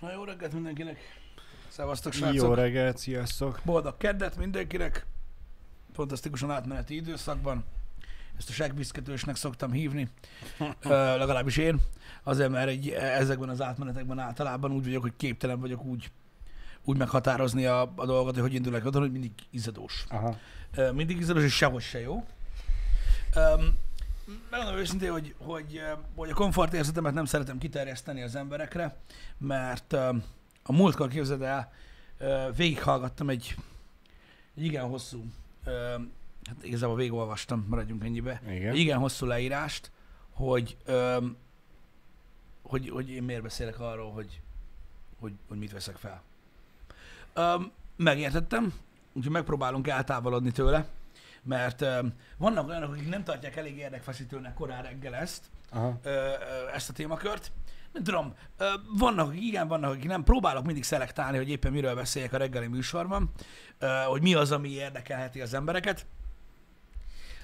Na jó reggelt mindenkinek. Szevasztok, Jó srácok. reggelt, sziasztok! Boldog keddet mindenkinek. Fantasztikusan átmeneti időszakban. Ezt a segbiszketősnek szoktam hívni. Ö, legalábbis én. Azért, mert egy, ezekben az átmenetekben általában úgy vagyok, hogy képtelen vagyok úgy, úgy meghatározni a, a dolgot, hogy hogy indulok oda, hogy mindig izzadós. Aha. Ö, mindig izzadós, és sehogy se jó. Um, megmondom őszintén, hogy, hogy, ö, hogy a komfortérzetemet nem szeretem kiterjeszteni az emberekre, mert ö, a múltkor képzeld el, ö, végighallgattam egy, egy igen hosszú, hát igazából végigolvastam, maradjunk ennyibe, Igen. egy igen hosszú leírást, hogy, hogy, hogy én miért beszélek arról, hogy, hogy, hogy mit veszek fel. Megértettem, úgyhogy megpróbálunk eltávolodni tőle, mert um, vannak olyanok, akik nem tartják elég érdekfeszítőnek korán reggel ezt, Aha. ö, ö, ezt a témakört. Nem tudom, ö, vannak, akik igen, vannak, akik nem. Próbálok mindig szelektálni, hogy éppen miről beszéljek a reggeli műsorban, ö, hogy mi az, ami érdekelheti az embereket.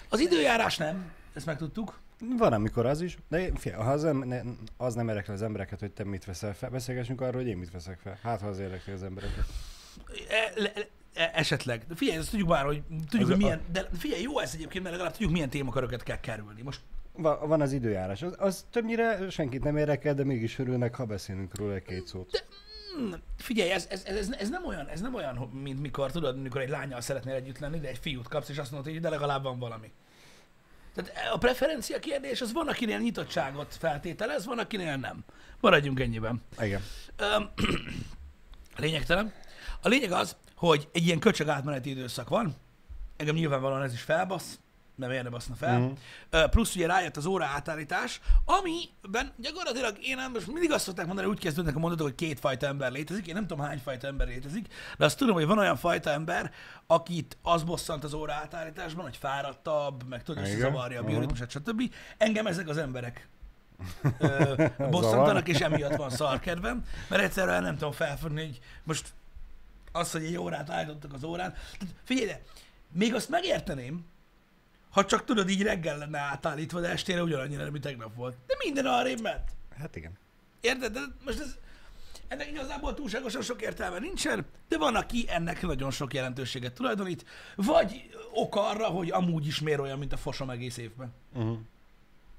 Az időjárás nem, ezt megtudtuk. Van, amikor az is, de figyelj, ha az, nem, ne, az nem érdekli az embereket, hogy te mit veszel fel, beszélgessünk arról, hogy én mit veszek fel. Hát, ha az érdekli az embereket. E, le, esetleg. De figyelj, ezt tudjuk már, hogy tudjuk, hogy a- milyen, de figyelj, jó ez egyébként, mert legalább tudjuk, milyen témaköröket kell kerülni. Most Va, van az időjárás, az, az többnyire senkit nem érdekel, de mégis örülnek, ha beszélünk róla két szót. Hmm, Figyelj, ez, ez, ez, ez, nem olyan, ez nem olyan, mint mikor tudod, mikor egy lányjal szeretnél együtt lenni, de egy fiút kapsz, és azt mondod, hogy de legalább van valami. Tehát a preferencia kérdés, az van, akinél nyitottságot feltételez, van, akinél nem. Maradjunk ennyiben. Igen. Lényegtelen. A lényeg az, hogy egy ilyen köcsög átmeneti időszak van, engem nyilvánvalóan ez is felbasz, nem miért ne baszna fel. Mhm. Uh-huh. Plusz ugye rájött az óra átállítás, amiben gyakorlatilag én nem, most mindig azt szokták mondani, úgy kezdődnek a mondatok, hogy kétfajta ember létezik, én nem tudom hány fajta ember létezik, de azt tudom, hogy van olyan fajta ember, akit az bosszant az óra átállításban, hogy fáradtabb, meg Igen. összezavarja a Aha. bioritmusát, stb. Engem ezek az emberek ö, bosszantanak, és emiatt van szarkedvem, mert egyszerűen nem tudom felfogni, hogy most az, hogy egy órát állítottak az órán. Tehát Figyelj, de még azt megérteném, ha csak tudod, így reggel lenne átállítva, de estére ugyanannyira, mint tegnap volt. De minden arrébb ment. Hát igen. Érted? De most ez, ennek igazából túlságosan sok értelme nincsen, de van, aki ennek nagyon sok jelentőséget tulajdonít, vagy ok arra, hogy amúgy is miért olyan, mint a fosom egész évben. Uh-huh.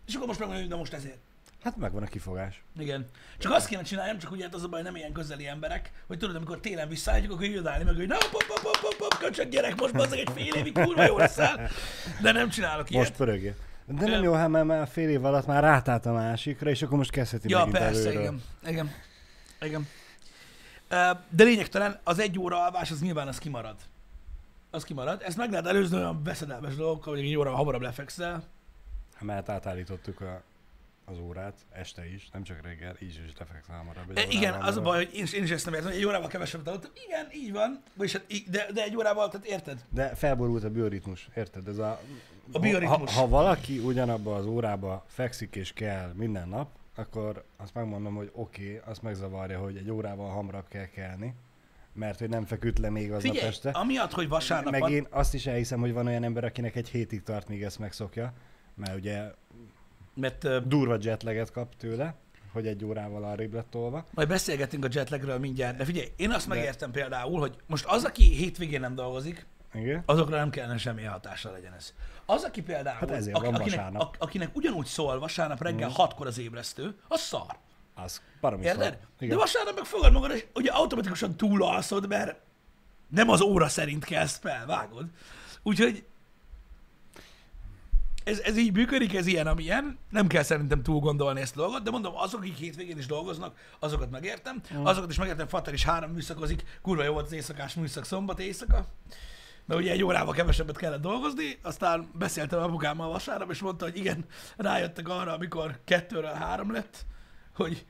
És akkor most megmondom, hogy na most ezért. Hát megvan a kifogás. Igen. Csak azt kéne csináljam, csak ugye hát az a baj, nem ilyen közeli emberek, hogy tudod, amikor télen visszaálljuk, akkor jön állni meg, hogy na, pop, pop, pop, pop, pop, köcsög gyerek, most bazzeg egy fél évig kurva jó leszel. De nem csinálok ilyet. Most pörögje. De nem jó, ha már, fél év alatt már rátállt a másikra, és akkor most kezdheti Ja, megint persze, előről. igen. Igen. Igen. De lényegtelen, az egy óra alvás, az nyilván az kimarad. Az kimarad. Ezt meg lehet előzni olyan veszedelmes dolgokkal, hogy egy óra hamarabb lefekszel. Hát mert átállítottuk a, az órát, este is, nem csak reggel, így is lefekszel hamarabb. E, igen, órával az a hamarabb. baj, hogy én is, én is ezt nem értem, egy órával kevesebbet aludtam. Igen, így van. Vagyis, hát de, de egy órával, tehát érted? De felborult a bioritmus, érted? Ez a, A bioritmus. Ha, ha valaki ugyanabba az órába fekszik és kell minden nap, akkor azt megmondom, hogy oké, okay, azt megzavarja, hogy egy órával hamarabb kell kelni, mert hogy nem feküdt le még aznap Figyelj, este. amiatt, hogy vasárnap Meg én azt is elhiszem, hogy van olyan ember, akinek egy hétig tart, míg ezt megszokja, mert ugye mert durva jetlaget kap tőle, hogy egy órával arrébb lett tolva. majd beszélgetünk a jetlagről mindjárt, de figyelj, én azt De- megértem például, hogy most az, aki hétvégén nem dolgozik, Igen? azokra nem kellene semmi hatással legyen ez. Az, aki például, Hát ezért van akinek, ak- akinek ugyanúgy szól vasárnap reggel Mhm. hatkor az ébresztő, az szar. Az baromi Érted? De vasárnap meg fogad magad, és ugye automatikusan túlalszod, mert nem az óra szerint kelsz fel, vágod. Úgyhogy ez, ez így működik, ez ilyen, amilyen. Nem kell szerintem túl gondolni ezt a dolgot, de mondom, azok, akik hétvégén is dolgoznak, azokat megértem. Mm. Azokat is megértem, Fater is három műszakozik, kurva jó volt az éjszakás műszak szombat éjszaka. Mert ugye egy órával kevesebbet kellett dolgozni, aztán beszéltem apukámmal vasárnap, és mondta, hogy igen, rájöttek arra, amikor kettőről három lett, hogy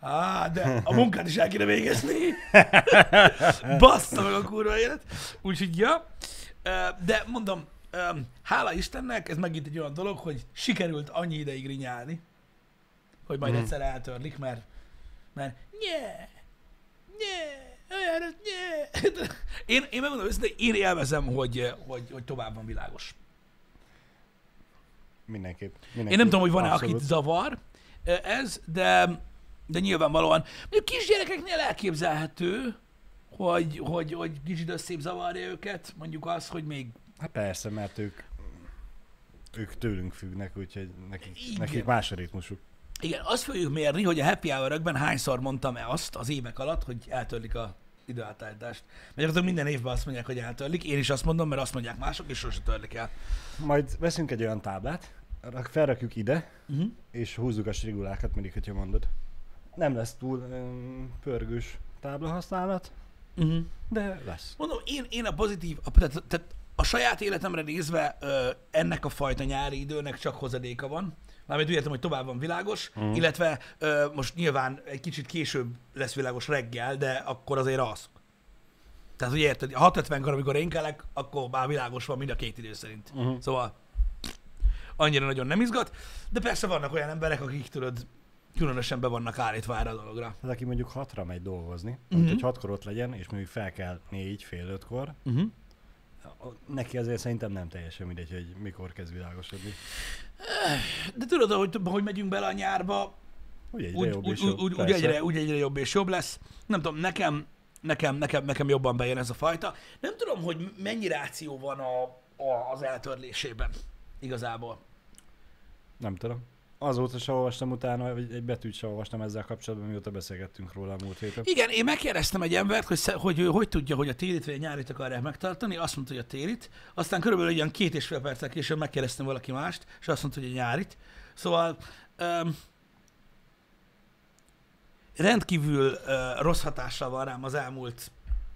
Á, de a munkát is el kéne végezni. Bassza meg a kurva élet. Úgyhogy, ja. De mondom, ö, hála Istennek, ez megint egy olyan dolog, hogy sikerült annyi ideig rinyálni, hogy majd Mhm. egyszer eltörlik, mert, mert nye, nye, olyan, nye. Én, én megmondom őszintén, én élvezem, hogy, hogy, hogy tovább van világos. Mindenképp. mindenképp. Én nem tudom, hogy van-e, Abszolút. akit zavar ez, de de nyilvánvalóan, mondjuk kisgyerekeknél elképzelhető, hogy, hogy, hogy kicsit összép zavarja őket, mondjuk az, hogy még Hát persze, mert ők, ők tőlünk függnek, úgyhogy nekik, Igen. nekik más a ritmusuk. Igen, azt fogjuk mérni, hogy a happy hour hányszor mondtam-e azt az évek alatt, hogy eltörlik a időátállítást. Mert gyakorlatilag minden évben azt mondják, hogy eltörlik. Én is azt mondom, mert azt mondják mások, és sose törlik el. Majd veszünk egy olyan táblát, rak- felrakjuk ide, Uh-huh. és húzzuk a strigulákat, mindig, hogyha mondod. Nem lesz túl um, pörgős táblahasználat, Uh-huh. de lesz. Mondom, én, én a pozitív, a, tehát, tehát a saját életemre nézve ö, ennek a fajta nyári időnek csak hozadéka van. Mármint úgy értem, hogy tovább van világos, uh-huh. illetve ö, most nyilván egy kicsit később lesz világos reggel, de akkor azért az. Tehát, hogy érted, 6.50-kor, amikor én kelek, akkor már világos van mind a két idő szerint. Uh-huh. Szóval annyira nagyon nem izgat, de persze vannak olyan emberek, akik tudod, különösen be vannak állítva erre a dologra. Hát aki mondjuk hatra megy dolgozni, uh-huh. hogy hatkor ott legyen, és mondjuk fel kell négy, fél ötkor, Uh-huh. Neki azért szerintem nem teljesen mindegy, hogy mikor kezd világosodni. De tudod, hogy, hogy megyünk bele a nyárba, Úgy egyre úgy, jobb úgy, jobb, úgy, úgy, egyre, úgy egyre jobb és jobb lesz. Nem tudom, nekem, nekem, nekem, nekem jobban bejön ez a fajta. Nem tudom, hogy mennyi ráció van a, a, az eltörlésében igazából. Nem tudom. Azóta se olvastam utána, vagy egy betűt se olvastam ezzel kapcsolatban, mióta beszélgettünk róla a múlt héten. Igen, én megkérdeztem egy embert, hogy, hogy ő hogy tudja, hogy a télit vagy a nyárit akarják megtartani, azt mondta, hogy a télit, aztán körülbelül olyan két és fél perccel később megkérdeztem valaki mást, és azt mondta, hogy a nyárit. Szóval um, rendkívül uh, rossz hatással van rám az elmúlt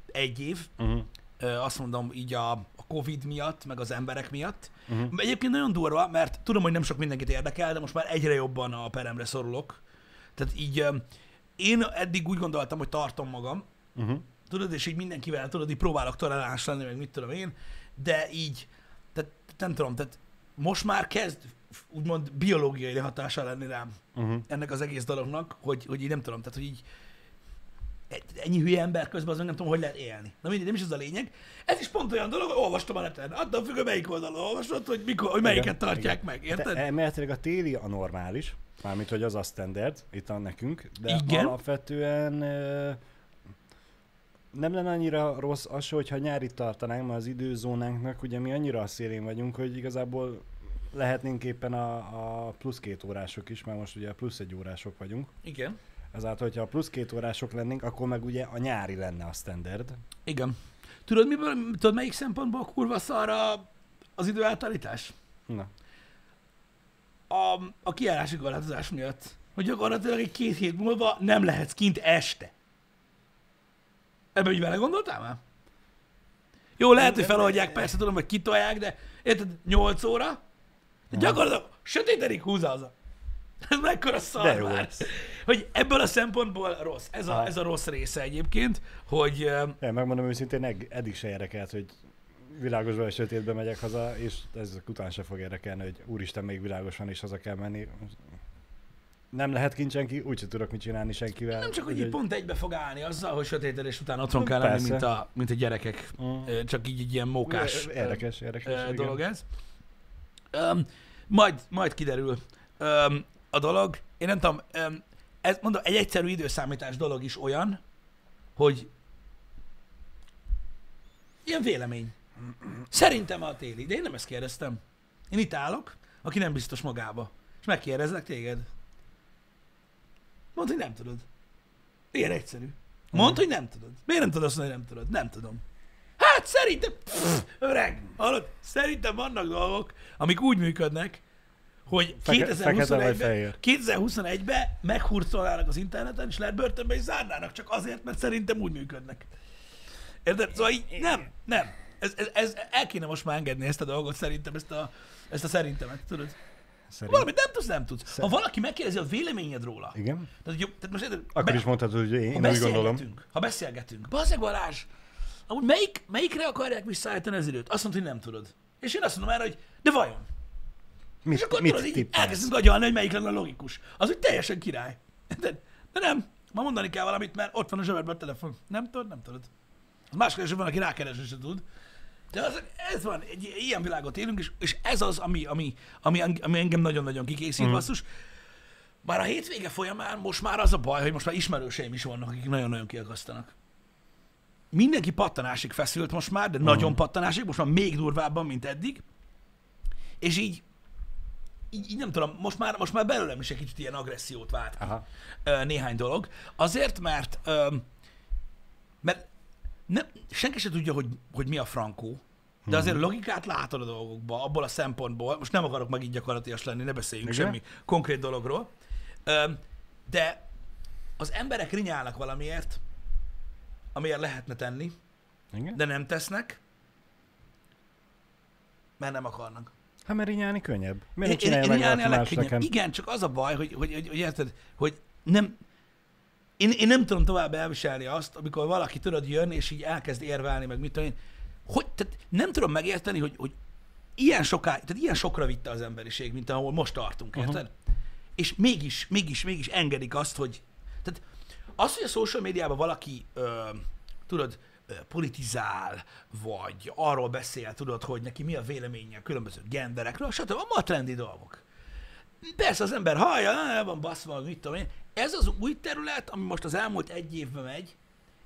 egy év, Uh-huh. Ö, azt mondom így a Covid miatt, meg az emberek miatt. Uh-huh. Egyébként nagyon durva, mert tudom, hogy nem sok mindenkit érdekel, de most már egyre jobban a peremre szorulok. Tehát így én eddig úgy gondoltam, hogy tartom magam, Uh-huh. tudod, és így mindenkivel, tudod, így próbálok toleráns lenni, meg mit tudom én, de így, tehát nem tudom, tehát most már kezd úgymond biológiai hatása lenni rám Uh-huh. ennek az egész dolognak, hogy, hogy így nem tudom, tehát hogy így ennyi hülye ember közben azon nem tudom, hogy lehet élni. Na mindegy, nem is ez a lényeg. Ez is pont olyan dolog, hogy olvastam a neten. Attól függ, melyik oldalon olvasod, hogy, mikor, hogy melyiket Igen, tartják igen. meg, érted? elméletileg a téli a normális, mármint hogy az a standard, itt a nekünk, de Igen. alapvetően nem lenne annyira rossz az, hogyha nyári tartanánk, mert az időzónánknak ugye mi annyira a szélén vagyunk, hogy igazából lehetnénk éppen a, a plusz két órások is, mert most ugye a plusz egy órások vagyunk. Igen. Ezáltal, hogyha a plusz két órások lennénk, akkor meg ugye a nyári lenne a standard. Igen. Tudod, miből, tudod melyik szempontból kurva szar a, az időállítás? Na, A, a kijárási korlátozás miatt. Hogy gyakorlatilag egy két hét múlva nem lehetsz kint este. Ebben úgy vele gondoltál már? Jó, lehet, hogy feloldják, persze tudom, hogy kitolják, de érted, 8 óra, de gyakorlatilag sötétedik húzza haza. Ez mekkora szar De jó már. lesz. Hogy ebből a szempontból rossz. Ez a, Ha. ez a rossz része egyébként, hogy én megmondom őszintén, eg- eddig se érdekelt, hogy világosba és sötétbe megyek haza, és ezek után se fog érdekelni, hogy úristen, még világos van, és haza kell menni. Nem lehet kint senki, úgyse tudok mit csinálni senkivel. nem csak, hogy így pont egybe fog állni azzal, hogy sötétedés után otthon kell lenni, mint a, mint a gyerekek. Ö, Csak így egy ilyen mókás Érdekes, érdekes. igen. dolog ez. Um, majd, majd kiderül um, a dolog. Én nem tudom, um, ez, mondom, egy egyszerű időszámítás dolog is olyan, hogy ilyen vélemény. Szerintem a téli, de én nem ezt kérdeztem. Én itt állok, aki nem biztos magába. És megkérdezlek téged. Mondd, hogy nem tudod. Ilyen egyszerű. Mondd, hogy nem tudod. Miért nem tudod azt mondani, hogy nem tudod? Nem tudom. Hát szerintem, pff, öreg, hallod, szerintem vannak dolgok, amik úgy működnek, hogy Feke- fekete vagy 2021-ben, fehér. 2021-ben meghurcolnának az interneten, és lehet börtönbe is zárnának, csak azért, mert szerintem úgy működnek. Érted? Szóval így, nem, nem. Ez, ez, ez, el kéne most már engedni ezt a dolgot, szerintem, ezt a, ezt a szerintemet, tudod? Szerint... Valamit nem tudsz, nem tudsz. Ha valaki megkérdezi a véleményed róla, Igen? tehát, jó, tehát most érted, Akkor is mondhatod, hogy én, úgy gondolom. beszélgetünk, ha beszélgetünk, Bazzeg Balázs, amúgy melyik, melyikre akarják visszaállítani az időt? Azt mondta, hogy nem tudod. És én azt mondom erre, hogy de vajon? Mit, És akkor mit tudod, így elkezdünk agyalni, hogy melyik lenne a logikus. Az, hogy teljesen király. De, de nem, ma mondani kell valamit, mert ott van a zsebedben a telefon. Nem tudod, nem tudod. Az más kérdés, hogy van, aki rákeresni se tud. De az, ez van, egy ilyen világot élünk, és, és ez az, ami, ami, ami, ami engem nagyon-nagyon kikészít, mm. basszus. Bár a hétvége folyamán most már az a baj, hogy most már ismerőseim is vannak, akik nagyon-nagyon kiakasztanak. Mindenki pattanásig feszült most már, de uh-huh. nagyon pattanásig, most már még durvábban, mint eddig. És így, így, így nem tudom, most már, most már belőlem is egy kicsit ilyen agressziót vált Aha. néhány dolog. Azért, mert, mert nem, senki se tudja, hogy, hogy mi a frankó, de azért logikát látod a dolgokba, abból a szempontból, most nem akarok meg így gyakorlatilag lenni, ne beszéljünk Igen? semmi konkrét dologról, de az emberek rinyálnak valamiért, amiért lehetne tenni, Igen? de nem tesznek, mert nem akarnak. Hát mert rinyálni könnyebb. Miért csinálja meg a legkönnyebb. nekem? Igen, csak az a baj, hogy, hogy, hogy, hogy érted, hogy nem, én, én nem tudom tovább elviselni azt, amikor valaki tudod jön, és így elkezd érvelni, meg mit tudom én, hogy, tehát nem tudom megérteni, hogy, hogy ilyen soká, tehát ilyen sokra vitte az emberiség, mint ahol most tartunk, érted? És mégis, mégis, mégis engedik azt, hogy, tehát az, hogy a social médiában valaki, ö, tudod, politizál, vagy arról beszél, tudod, hogy neki mi a véleménye a különböző genderekről, stb. A trendi dolgok. Persze az ember hallja, van baszva, mit tudom én. Ez az új terület, ami most az elmúlt egy évben megy,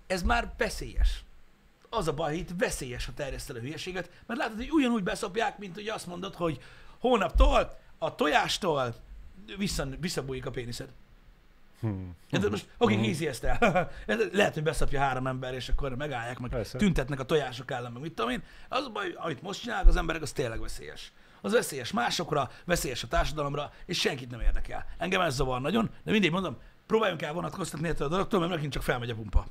ez már veszélyes. Az a baj, itt veszélyes, ha terjeszted a hülyeséget, mert látod, hogy ugyanúgy beszopják, mint hogy azt mondod, hogy hónaptól, a tojástól vissza, visszabújik a péniszed. Hmm. De most, oké, okay, hízi ezt el. Lehet, hogy beszapja három ember, és akkor megállják, meg Persze. tüntetnek a tojások ellen, meg mit tudom én. Az a baj, amit most csinálnak az emberek, az tényleg veszélyes. Az veszélyes másokra, veszélyes a társadalomra, és senkit nem érdekel. Engem ez zavar nagyon, de mindig mondom, próbáljunk el vonatkoztatni ettől a dologtól, mert megint csak felmegy a pumpa.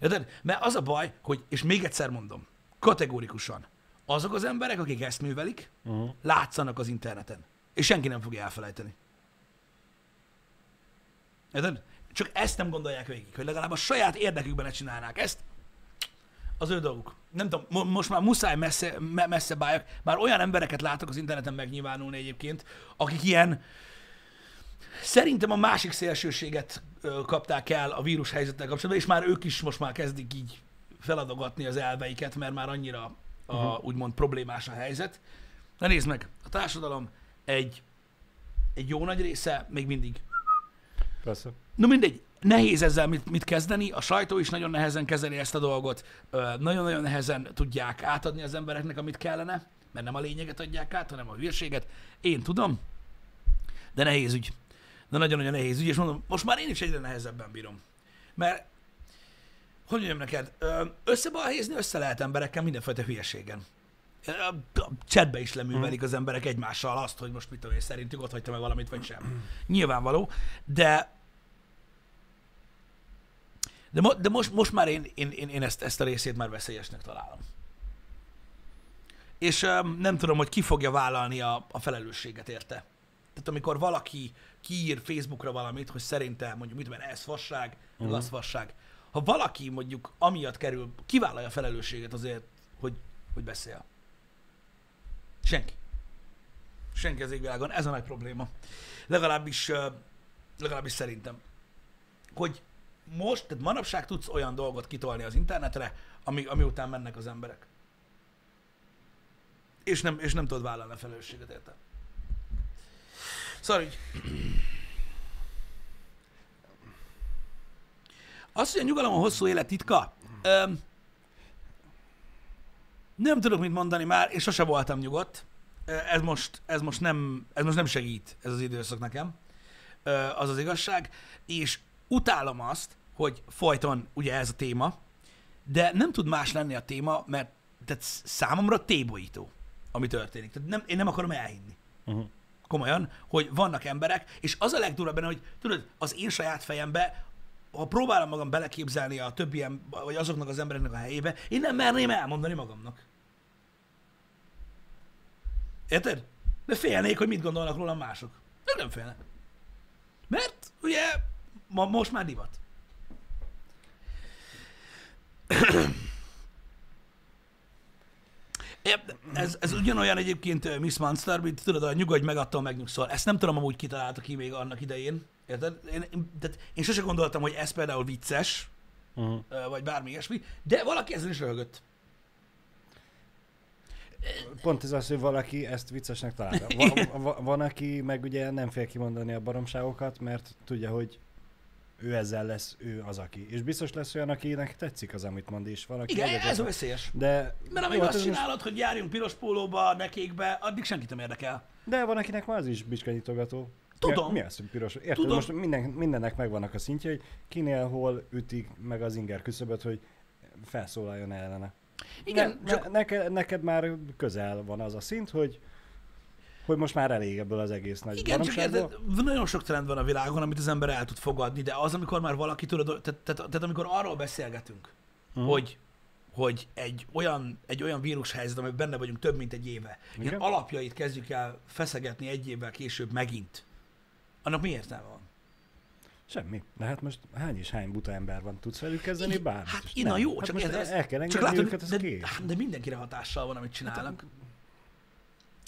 Érted? Mert az a baj, hogy, és még egyszer mondom, kategórikusan, azok az emberek, akik ezt művelik, Uh-huh. látszanak az interneten. És senki nem fogja elfelejteni. Érted? Csak ezt nem gondolják végig, hogy legalább a saját érdekükben ne csinálnák ezt. Az ő dolguk. Nem tudom, mo- most már muszáj messze, me- messze bájak, bár olyan embereket látok az interneten megnyilvánulni egyébként, akik ilyen, szerintem a másik szélsőséget ö, kapták el a vírus helyzettel kapcsolatban, és már ők is most már kezdik így feladogatni az elveiket, mert már annyira a, uh-huh. úgymond problémás a helyzet. Na nézd meg, a társadalom egy, egy jó nagy része még mindig Persze. No mindegy, nehéz ezzel mit, mit kezdeni, a sajtó is nagyon nehezen kezeli ezt a dolgot, nagyon-nagyon nehezen tudják átadni az embereknek, amit kellene, mert nem a lényeget adják át, hanem a hülyeséget. Én tudom, de nehéz ügy. De nagyon-nagyon nehéz ügy, és mondom, most már én is egyre nehezebben bírom. Mert, hogy mondjam neked, összebalhézni össze lehet emberekkel mindenfajta hülyeségen. Chatbe is leművelik az emberek egymással azt, hogy most mit tudom én, szerintük ott hagyta meg valamit, vagy sem. Nyilvánvaló, de de, mo- de most, most már én, én, én, én ezt, ezt a részét már veszélyesnek találom. És um, nem tudom, hogy ki fogja vállalni a, a felelősséget érte. Tehát amikor valaki kiír Facebookra valamit, hogy szerintem mondjuk mit én, ez fasság, uh-huh. az fasság. Ha valaki mondjuk amiatt kerül, kivállalja a felelősséget azért, hogy, hogy beszél. Senki. Senki az égvilágon. Ez a nagy probléma. Legalábbis, legalábbis szerintem. Hogy most, tehát manapság tudsz olyan dolgot kitolni az internetre, ami, ami után mennek az emberek. És nem, és nem tudod vállalni a felelősséget, érted? Sorry. Az, hogy a nyugalom a hosszú élet titka, öm, nem tudok mit mondani már, és sose voltam nyugodt. Ez most, ez most, nem, ez most nem segít, ez az időszak nekem. Az az igazság. És utálom azt, hogy folyton ugye ez a téma, de nem tud más lenni a téma, mert tehát számomra tébolyító, ami történik. Tehát nem, én nem akarom elhinni Uh-huh. komolyan, hogy vannak emberek, és az a legdurvább benne, hogy tudod, az én saját fejembe, ha próbálom magam beleképzelni a többi, em- vagy azoknak az embereknek a helyébe, én nem merném elmondani magamnak. Érted? Mert félnék, hogy mit gondolnak rólam mások. Ők nem félnek. Mert ugye ma, most már divat. Ez, ez ugyanolyan egyébként Miss Monster, mint tudod, a nyugodj meg, attól megnyugszol. Ezt nem tudom amúgy kitalálta ki még annak idején. Érted? Én, én, tehát én sose gondoltam, hogy ez például vicces, Uh-huh. vagy bármi ilyesmi, de valaki ezen is röhögött. Pont ez az, hogy valaki ezt viccesnek találja. Van, van, van, aki meg ugye nem fél kimondani a baromságokat, mert tudja, hogy ő ezzel lesz, ő az aki. És biztos lesz olyan, akinek tetszik az, amit mond, és valaki... Igen, ez a veszélyes. De, Mert amíg jó, azt hát csinálod, hogy járjunk piros pólóba, nekékbe, addig senkit nem érdekel. Most, de van, akinek már az is bicskanyitogató. Tudom. Mi, mi az, hogy piros? Érted? Tudom. Most minden, mindennek megvannak a szintje, hogy kinél hol ütik meg az inger küszöböt, hogy felszólaljon ellene. Igen, ne, csak ne, neked, neked már közel van az a szint, hogy hogy most már elég ebből az egész nagy Igen, csak érted, nagyon sok trend van a világon, amit az ember el tud fogadni, de az, amikor már valaki tudod, tehát, tehát, tehát amikor arról beszélgetünk, Mhm. hogy, hogy egy olyan, egy olyan vírushelyzet, amiben benne vagyunk több mint egy éve, ilyen Igen. alapjait kezdjük el feszegetni egy évvel később megint, annak mi értelme van? Semmi. De hát most hány és hány buta ember van? Tudsz velük kezdeni bármit? Hát, én, nem. jó, hát csak érted, el kell csak látod, őket, az de, kész. hát, de mindenkire hatással van, amit csinálnak. Hát,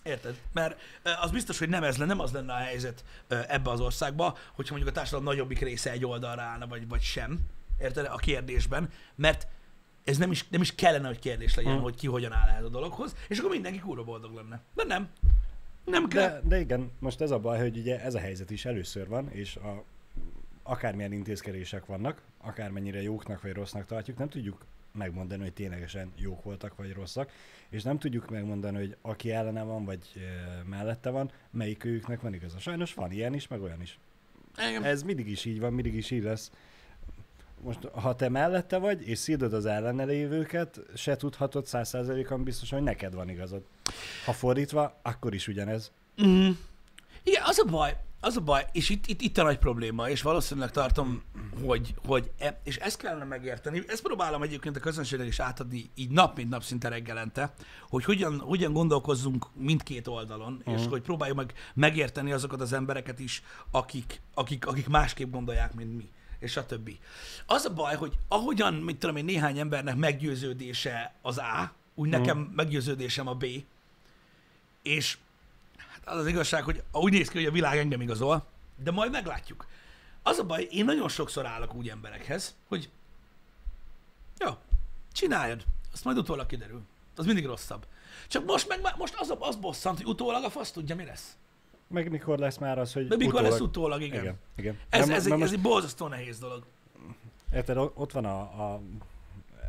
Érted? Mert az biztos, hogy nem ez lenne, nem az lenne a helyzet ebbe az országba, hogyha mondjuk a társadalom nagyobbik része egy oldalra állna, vagy, vagy sem. Érted? A kérdésben. Mert ez nem is, nem is kellene, hogy kérdés legyen, Hmm. hogy ki hogyan áll ehhez a dologhoz, és akkor mindenki kurva boldog lenne. De nem. Nem kell. De, de igen, most ez a baj, hogy ugye ez a helyzet is először van, és a, akármilyen intézkedések vannak, akármennyire jóknak vagy rossznak tartjuk, nem tudjuk megmondani, hogy ténylegesen jók voltak vagy rosszak, és nem tudjuk megmondani, hogy aki ellene van, vagy e, mellette van, melyik őknek van igaza. Sajnos van ilyen is, meg olyan is. Engem. Ez mindig is így van, mindig is így lesz. Most, ha te mellette vagy, és szídod az ellene lévőket, se tudhatod százszázalékon biztosan, hogy neked van igazad. Ha fordítva, akkor is ugyanez. Mm. Igen, az a baj, az a baj, és itt, itt, itt a nagy probléma, és valószínűleg tartom, hogy, hogy e, és ezt kellene megérteni, ezt próbálom egyébként a közönségnek is átadni így nap mint nap szinte reggelente, hogy hogyan, hogyan gondolkozzunk mindkét oldalon, uh-huh. és hogy próbáljuk meg megérteni azokat az embereket is, akik, akik, akik másképp gondolják, mint mi és stb. Az a baj, hogy ahogyan, mit tudom én, néhány embernek meggyőződése az A, úgy nekem meggyőződésem a B, és az az igazság, hogy úgy néz ki, hogy a világ engem igazol, de majd meglátjuk. Az a baj, én nagyon sokszor állok úgy emberekhez, hogy jó, csináljad, azt majd utólag kiderül. Az mindig rosszabb. Csak most meg most az, a, az bosszant, hogy utólag a fasz tudja, mi lesz. Meg mikor lesz már az, hogy De mikor lesz utólag, igen. Igen, igen. Ez, ez, ma- egy, ez egy borzasztó nehéz dolog. Érted, ott van a, a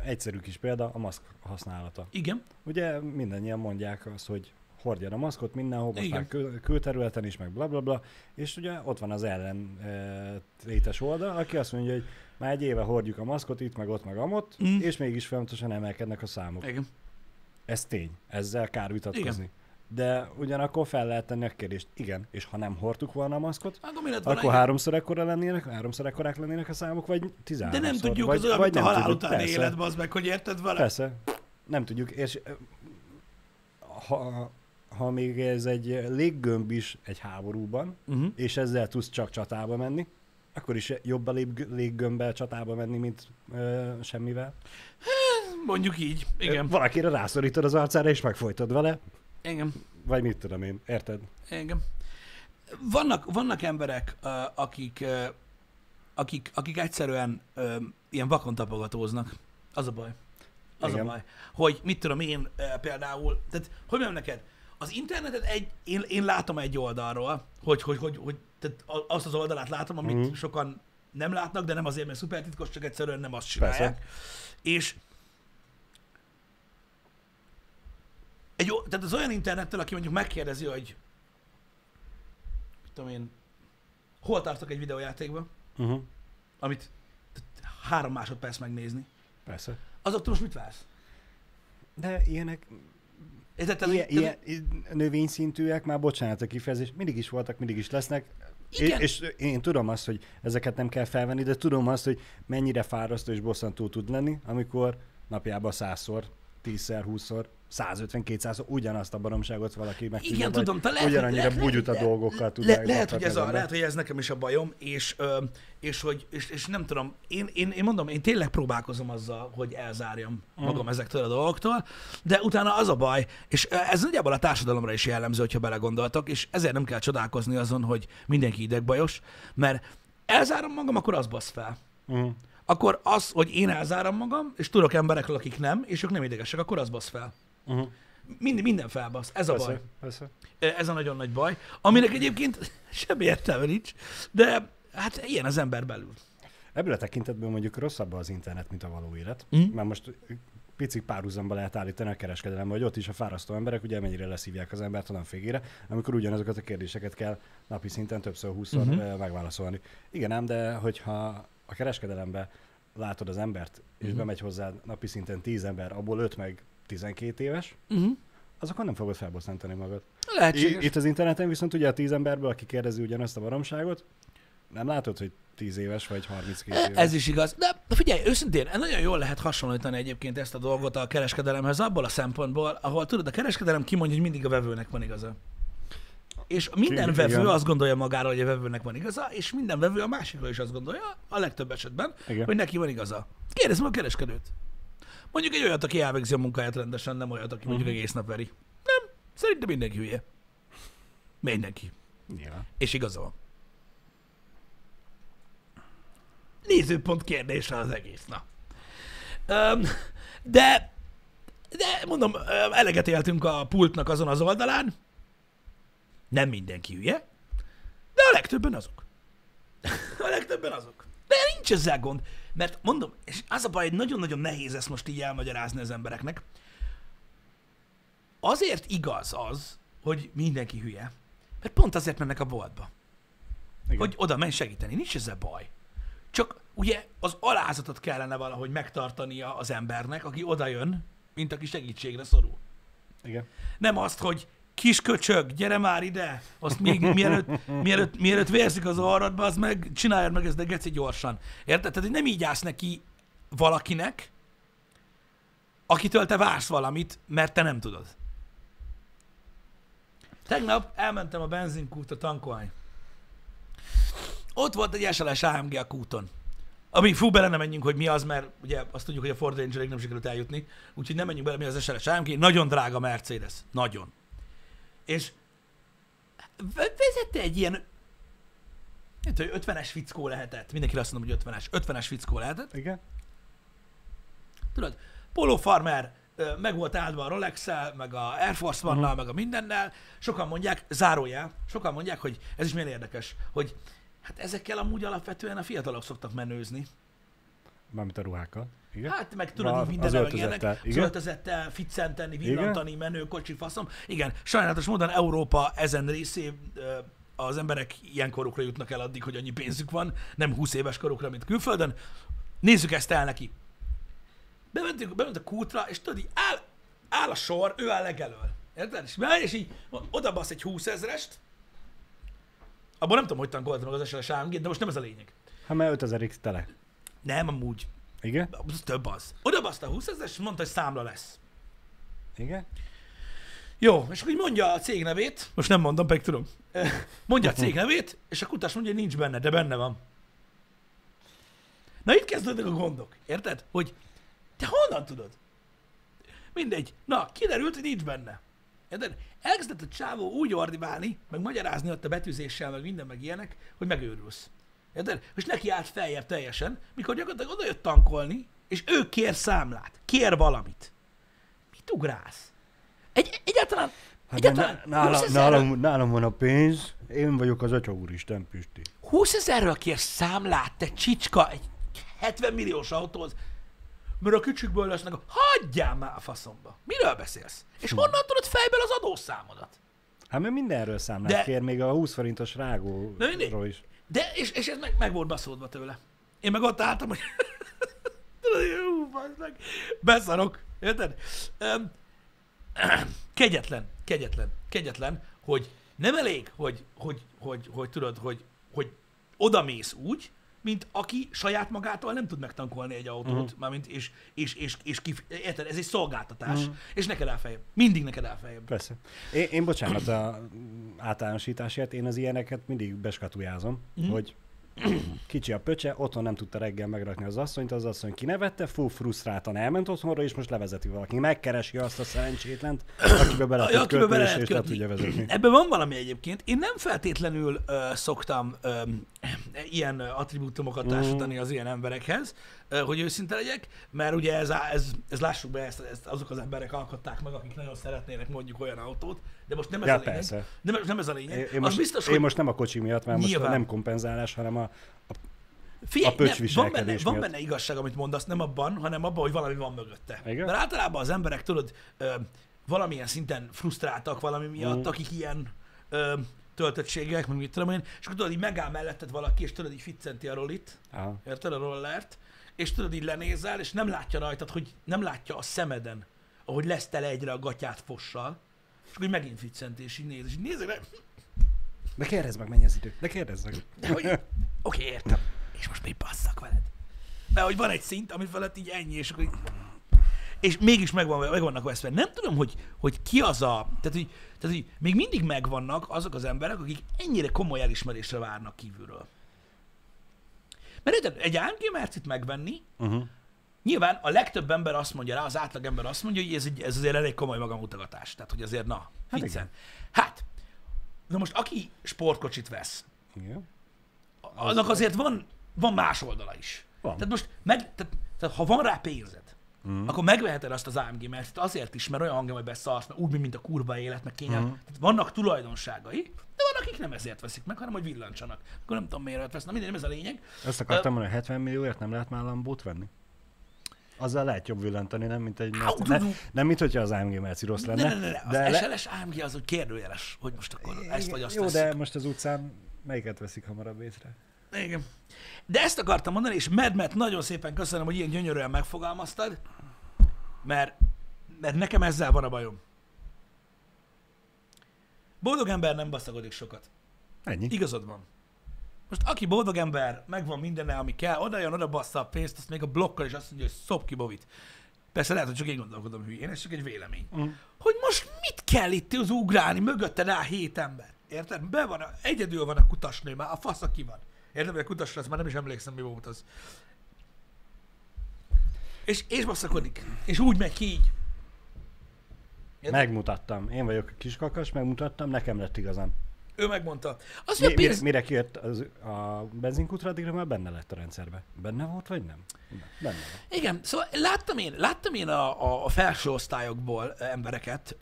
egyszerű kis példa, a maszk használata. Igen. Ugye mindannyian mondják azt, hogy hordjad a maszkot mindenhol, most Igen. már kül- külterületen is, meg bla bla bla, és ugye ott van az ellen e, létes oldal, aki azt mondja, hogy már egy éve hordjuk a maszkot itt, meg ott, meg amott, Mm. és mégis folyamatosan emelkednek a számok. Igen. Ez tény, ezzel kár vitatkozni. Igen. De ugyanakkor fel lehet tenni a kérdést, igen, és ha nem hordtuk volna a maszkot, Akkor volna? akkor igen? háromszor ekkora lennének, háromszor ekkorák lennének a számok, vagy De tizenháromszor. nem tudjuk, vagy, az olyan, vagy a halál tudjuk, utáni persze. életben, az meg, hogy érted vele? Persze, nem tudjuk, és ha, ha még ez egy léggömb is egy háborúban, Uh-huh. és ezzel tudsz csak csatába menni, akkor is jobb a lég- léggömbbel csatába menni, mint ö, semmivel. Mondjuk így. Igen. Valakire rászorítod az arcára, és megfojtod vele, Igen. vagy mit tudom én, érted? Igen. Vannak, vannak emberek, akik, akik, akik egyszerűen ilyen vakon tapogatóznak. Az a baj. Az Igen. a baj. Hogy mit tudom én például, tehát hogy mondjam neked, az internetet egy, én, én látom egy oldalról, hogy, hogy, hogy, hogy tehát azt az oldalát látom, amit Mhm. sokan nem látnak, de nem azért, mert szuper titkos, csak egyszerűen nem azt csinálják. Persze. És egy, tehát az olyan internettől, aki mondjuk megkérdezi, hogy tudom én, hol tartok egy videójátékban, Uh-huh. amit tehát három másodperc megnézni, Persze. azoktól most mit vársz? De ilyenek, Érted? Tehát- ilyen, tehát- ilyen növényszintűek, már bocsánat a kifejezés, mindig is voltak, mindig is lesznek. Igen. És, és én tudom azt, hogy ezeket nem kell felvenni, de tudom azt, hogy mennyire fárasztó és bosszantó tud lenni, amikor napjában százszor, tízszer, húszszor, 150-200 ugyanazt a baromságot valaki meg Igen, tudom, te lehet, ugyanannyira lehet- bugyuta lehet- dolgokkal tud Le, lehet, hogy ez a, lehet, hogy ez nekem is a bajom, és, ö, és, hogy, és, és nem tudom, én, én, én mondom, én tényleg próbálkozom azzal, hogy elzárjam magam ezektől a dolgoktól, de utána az a baj, és ez nagyjából a társadalomra is jellemző, hogyha belegondoltak, és ezért nem kell csodálkozni azon, hogy mindenki idegbajos, mert elzárom magam, akkor az basz fel. Uh-huh. Akkor az, hogy én elzárom magam, és tudok emberekről, akik nem, és ők nem idegesek, akkor az basz fel. Uh-huh. Minden, minden felbasz. Ez a Persze, baj. persze. Ez a nagyon nagy baj, aminek egyébként semmi értelme nincs, de hát ilyen az ember belül. Ebből a tekintetből mondjuk rosszabb az internet, mint a való élet. Mm. Mert most pici párhuzamba lehet állítani a kereskedelem, hogy ott is a fárasztó emberek ugye mennyire leszívják az embert a végére, amikor ugyanazokat a kérdéseket kell napi szinten többször húszszor uh-huh. megválaszolni. Igen ám, de hogyha a kereskedelembe látod az embert, és uh-huh. bemegy hozzá napi szinten 10 ember, abból 5 meg 12 éves, Uh-huh. azokon nem fogod felbosszantani magad. Lehetséges. Itt az interneten viszont ugye a 10 emberből, aki kérdezi ugyanazt a baromságot, nem látod, hogy 10 éves vagy 32 éves. Ez is igaz. De figyelj, őszintén, nagyon jól lehet hasonlítani egyébként ezt a dolgot a kereskedelemhez abból a szempontból, ahol tudod, a kereskedelem kimondja, hogy mindig a vevőnek van igaza. És minden Igen. vevő azt gondolja magáról, hogy a vevőnek van igaza, és minden vevő a másikról is azt gondolja, a legtöbb esetben, Igen. hogy neki van igaza. Kérdezd meg a kereskedőt. Mondjuk egy olyat, aki elvégzi a munkáját rendesen, nem olyat, aki mondjuk Mhm. egész nap veri. Nem, szerintem mindenki hülye. Mindenki. Nyilván. És igaza van. Nézőpont kérdése az egész, na. Öm, de, de mondom, eleget éltünk a pultnak azon az oldalán. Nem mindenki hülye, de a legtöbben azok. A legtöbben azok. De nincs ezzel gond. Mert mondom, és az a baj, hogy nagyon-nagyon nehéz ezt most így elmagyarázni az embereknek. Azért igaz az, hogy mindenki hülye, mert pont azért mennek a boltba Igen. hogy oda menj segíteni. Nincs ezzel baj. Csak ugye az alázatot kellene valahogy megtartania az embernek, aki oda jön, mint aki segítségre szorul. Igen. Nem azt, hogy kis köcsög, gyere már ide, azt még mielőtt, mielőtt, mielőtt vérzik az orrodba, az meg csináljad meg ezt, de geci gyorsan. Érted? Tehát hogy nem így állsz neki valakinek, akitől te vársz valamit, mert te nem tudod. Tegnap elmentem a benzinkútra tankolni. Ott volt egy SLS AMG a kúton. Ami fú, bele nem menjünk, hogy mi az, mert ugye azt tudjuk, hogy a Ford Ranger nem sikerült eljutni, úgyhogy nem menjünk bele, mi az SLS AMG. Nagyon drága Mercedes. Nagyon. És ve- vezette egy ilyen nem tudom, 50-es fickó lehetett. Mindenki azt mondom, hogy 50-es. 50-es fickó lehetett. Igen. Tudod, Polo Farmer meg volt áldva a rolex meg a Air Force one meg a mindennel. Sokan mondják, zárójel, sokan mondják, hogy ez is milyen érdekes, hogy hát ezekkel amúgy alapvetően a fiatalok szoktak menőzni. Mármint a ruhákkal. Igen. Hát meg tudod, Na, minden öltözettel, igen. öltözettel, ficcenteni, villantani, menő, kocsi, faszom. Igen, sajnálatos módon Európa ezen részé az emberek ilyen korukra jutnak el addig, hogy annyi pénzük van, nem 20 éves korukra, mint külföldön. Nézzük ezt el neki. Bementünk, bement a kútra, és tudod, így áll, áll a sor, ő áll legelől. Érted? És, megy, és így oda basz egy 20 ezerest, abban nem tudom, hogy tankoltam meg az SLS AMG, de most nem ez a lényeg. Hát mert 5000x tele. Nem, amúgy. Igen? Az több az. Oda baszta a 20 ezer, és mondta, hogy számla lesz. Igen? Jó, és akkor így mondja a cég nevét, most nem mondom, pedig tudom. Mondja a cég nevét, és a kutas mondja, hogy nincs benne, de benne van. Na itt kezdődnek a gondok, érted? Hogy te honnan tudod? Mindegy. Na, kiderült, hogy nincs benne. Érted? Elkezdett a csávó úgy ordibálni, meg magyarázni ott a betűzéssel, meg minden, meg ilyenek, hogy megőrülsz. Érted? És neki állt feljebb teljesen, mikor gyakorlatilag oda jött tankolni, és ő kér számlát, kér valamit. Mit ugrálsz? Egy, egyáltalán, Hát egyáltalán na- nála, 20 ezerről- nálam, nálam van a pénz, én vagyok az Atya Úristen, Pisti. 20 ezerről kér számlát, te csicska, egy 70 milliós autóhoz, mert a kücsükből lesznek, a... hagyjál már a faszomba. Miről beszélsz? És honnan tudod fejből az adószámodat? Hát mert mindenről számlát De- kér, még a 20 forintos rágóról is. De, és, és ez meg, meg volt baszódva tőle. Én meg ott álltam, hogy hogy hú, meg, beszarok, érted? Um, kegyetlen, kegyetlen, kegyetlen, hogy nem elég, hogy, hogy, hogy, hogy tudod, hogy, hogy odamész úgy, mint aki saját magától nem tud megtankolni egy autót, uh-huh. mármint, és, és, és, és kif, érted, ez egy szolgáltatás, uh-huh. és neked áll feljebb. Mindig neked áll feljebb. Persze. Én, én bocsánat a általánosításért, én az ilyeneket mindig beskatujázom, mm. hogy kicsi a pöcse, otthon nem tudta reggel megrakni az asszonyt, az asszony kinevette, full frusztráltan elment otthonra, és most levezeti valaki. Megkeresi azt a szerencsétlent, akibe bele tud Akibe bele kötni, és, és le kötni. tudja vezetni. Ebben van valami egyébként. Én nem feltétlenül ö, szoktam ö, ilyen attribútumokat társítani az ilyen emberekhez, hogy őszinte legyek, mert ugye ez, ez, ez lássuk be, ezt, ezt azok az emberek alkották meg, akik nagyon szeretnének mondjuk olyan autót, de most nem ez Ja, a lényeg. persze. Nem, nem ez a lényeg. Én, én, most, biztos, én hogy most nem a kocsi miatt, mert most Nyilván. nem kompenzálás, hanem a, Figyelj, A nem, van, benne, viselkedés van miatt. benne igazság, amit mondasz, nem abban, hanem abban, hogy valami van mögötte. Igen? Mert általában az emberek, tudod, ö, valamilyen szinten frusztráltak valami miatt, Mm. akik ilyen ö, töltöttségek, meg mit tudom én, és akkor tudod, így megáll melletted valaki, és tudod, így ficcenti a rollit, aha, érted, a rollert, és tudod, így lenézel, és nem látja rajtad, hogy nem látja a szemeden, ahogy lesz tele egyre a gatyát fossal, és akkor megint ficcenti, és így néz, és így nézek, le, de kérdezz meg, mennyi az idő. De kérdezz meg. de hogy oké, értem, és most mi basszak veled? Mert hogy van egy szint, ami felett így ennyi, és akkor így... És mégis megvan, meg vannak veszve. Nem tudom, hogy, hogy ki az a... Tehát hogy, tehát, hogy még mindig megvannak azok az emberek, akik ennyire komoly elismerésre várnak kívülről. Mert egy AMG Mercit megvenni, Uh-huh. nyilván a legtöbb ember azt mondja rá, az átlag ember azt mondja, hogy ez, egy, ez azért elég komoly magamutogatás. Tehát, hogy azért na, Hát viccen. Hát, na most aki sportkocsit vesz, Igen. annak azért van, van más oldala is. Van. Tehát most, meg, tehát, tehát ha van rá pénzed, mm. akkor megveheted azt az AMG, mert azért is, mert olyan hangja, hogy beszarsz, mert úgy, mint a kurva élet, meg kényel. Mm. Tehát vannak tulajdonságai, de van, akik nem ezért veszik meg, hanem hogy villancsanak. Akkor nem tudom, miért vesz. Na mindegy, nem ez a lényeg. Ezt akartam mondani, 70 millióért nem lehet már Lambót venni? Azzal lehet jobb villantani, nem mint egy Merci. Ne, nem mint hogyha az AMG Merci rossz Ne, lenne. ne, ne, ne. Az de le- SLS AMG az, hogy kérdőjeles, hogy most akkor ezt vagy azt Jó, de most az utcán melyiket veszik hamarabb észre? Igen. De ezt akartam mondani, és Medmet nagyon szépen köszönöm, hogy ilyen gyönyörűen megfogalmaztad, mert, mert nekem ezzel van a bajom. Boldog ember nem baszagodik sokat. Ennyi. Igazad van. Most aki boldog ember, megvan mindenne, ami kell, oda jön, oda bassza a pénzt, azt még a blokkal, és azt mondja, hogy szop ki Bovit. Persze lehet, hogy csak én gondolkodom hülyén, ez csak egy vélemény. Mm. Hogy most mit kell itt az ugrálni, mögötte rá hét ember. Érted? Be van, a, egyedül van a kutasnő, már a fasz aki van. A kutasra, azt már nem is emlékszem, mi volt az. És, és basszakodik. És úgy megy ki így. Érted? Megmutattam. Én vagyok a kiskakas, megmutattam, nekem lett igazam. Ő megmondta. Azt, Mi, pénz... mire kijött az, a benzinkutra, addigra már benne lett a rendszerbe. Benne volt, vagy nem? Benne volt. Igen, szóval láttam én, láttam én a, a, a felső osztályokból embereket,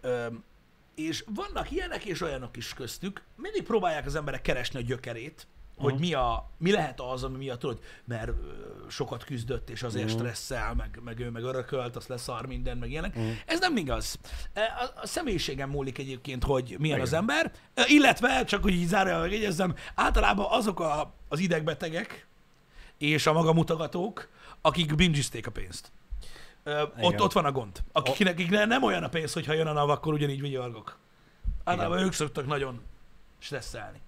és vannak ilyenek és olyanok is köztük. Mindig próbálják az emberek keresni a gyökerét, hogy mi, a, mi lehet az, ami miatt tudod, mert sokat küzdött, és azért Mhm. stresszel, meg, meg ő meg örökölt, azt leszar minden, meg ilyenek. Ez nem igaz. E, A, a személyiségem múlik egyébként, hogy milyen az Igen. ember, E, illetve, csak hogy így zárja megjegyezzem, általában azok a, az idegbetegek, és a magamutogatók, akik bingizték a pénzt. Ö, ott, Igen. ott van a gond. Akiknek akiknek nem olyan a pénz, hogy ha jön a NAV, akkor ugyanígy vigyorgok. Általában ők szoktak nagyon stresszelni.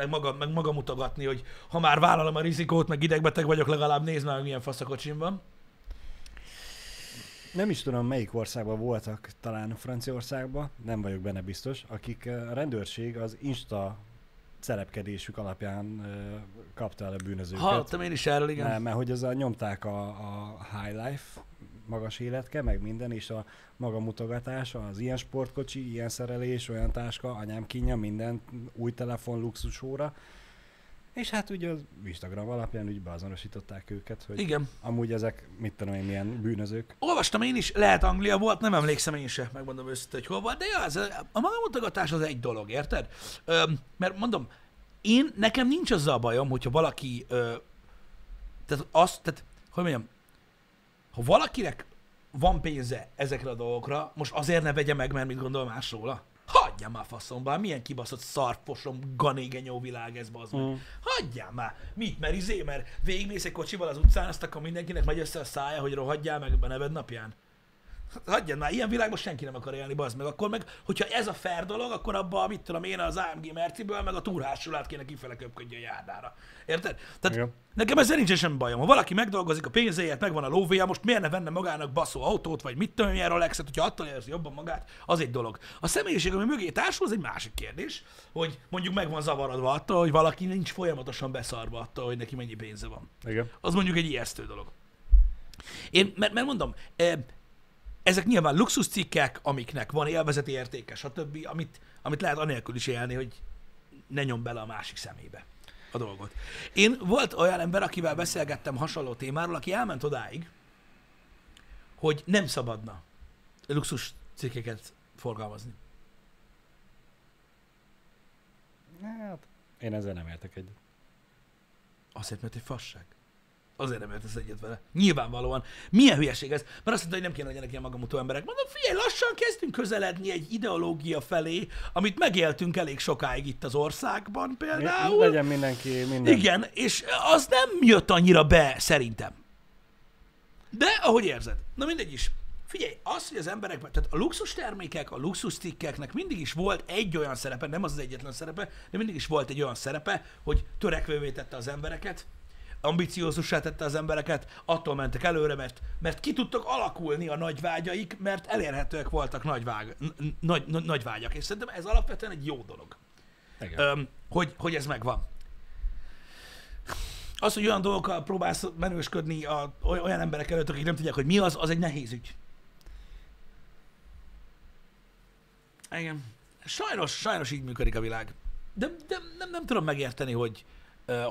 Meg maga, meg maga mutogatni, hogy ha már vállalom a rizikót, meg idegbeteg vagyok, legalább nézd meg, milyen fasz a kocsim van. Nem is tudom, melyik országban voltak, talán Franciaországban, nem vagyok benne biztos, akik a rendőrség az Insta szerepkedésük alapján kapta el a bűnözőket. Hallottam én is erről, igen. Mert, mert hogy a, nyomták a, a high life, magas életke, meg minden, és a maga mutogatása, az ilyen sportkocsi, ilyen szerelés, olyan táska, anyám kínja, minden, új telefon, luxusóra. És hát ugye az Instagram alapján úgy beazonosították őket, hogy Igen. amúgy ezek, mit tudom én, milyen bűnözők. Olvastam én is, lehet Anglia volt, nem emlékszem én se, megmondom őszintén, hogy hol volt, de ja, ez, a magamutogatás az egy dolog, érted? Ö, mert mondom, én, nekem nincs azzal a bajom, hogyha valaki, ö, tehát azt, tehát, hogy mondjam, ha valakinek van pénze ezekre a dolgokra, most azért ne vegye meg, mert mit gondol más róla? Hagyjál már faszomba, milyen kibaszott szarfosom, ganégenyó világ ez, bazd meg. Mm. Hagyjál már! Mit, mert izé, mert végigmész egy kocsival az utcán, azt akkor mindenkinek megy össze a szája, hogy rohadjál meg a neved napján. Hagyjad már, ilyen világban senki nem akar élni, bazd meg. Akkor meg, hogyha ez a fair dolog, akkor abban, mit tudom én, az AMG Merciből, meg a túrhásulát kéne kifele köpködni a járdára. Érted? Tehát Igen. nekem ezzel nincsen semmi bajom. Ha valaki megdolgozik a pénzéért, megvan a lóvéja, most miért ne venne magának baszó autót, vagy mit tudom, milyen Rolexet, hogyha attól érzi jobban magát, az egy dolog. A személyiség, ami mögé társul, az egy másik kérdés, hogy mondjuk meg van zavarodva attól, hogy valaki nincs folyamatosan beszarva attól, hogy neki mennyi pénze van Igen. az mondjuk egy ijesztő dolog. Én, mert, mert mondom, eh, ezek nyilván luxuscikkek, amiknek van élvezeti értéke, stb., amit, amit lehet anélkül is élni, hogy ne nyom bele a másik szemébe a dolgot. Én volt olyan ember, akivel beszélgettem hasonló témáról, aki elment odáig, hogy nem szabadna luxus cikkeket forgalmazni. Hát, én ezzel nem értek egyet. Azért, mert egy fasság. Azért nem értesz egyet vele. Nyilvánvalóan. Milyen hülyeség ez? Mert azt mondta, hogy nem kéne legyenek ilyen magamutó emberek. Mondom, figyelj, lassan kezdünk közeledni egy ideológia felé, amit megéltünk elég sokáig itt az országban például. Legyen mindenki minden. Igen, és az nem jött annyira be, szerintem. De, ahogy érzed. Na mindegy is. Figyelj, az, hogy az emberek, tehát a luxus termékek, a luxus cikkeknek mindig is volt egy olyan szerepe, nem az az egyetlen szerepe, de mindig is volt egy olyan szerepe, hogy törekvővé tette az embereket, ambiciózussá tette az embereket, attól mentek előre, mert, mert ki tudtak alakulni a nagy vágyaik, mert elérhetőek voltak nagy, vág, nagy, nagy, nagy vágyak. És szerintem ez alapvetően egy jó dolog Igen. öm, hogy, hogy ez megvan. Az, hogy olyan dolgokkal próbálsz menősködni a, oly- olyan emberek előtt, akik nem tudják, hogy mi az, az egy nehéz ügy. Igen. Sajnos, sajnos így működik a világ. De, de nem, nem tudom megérteni, hogy,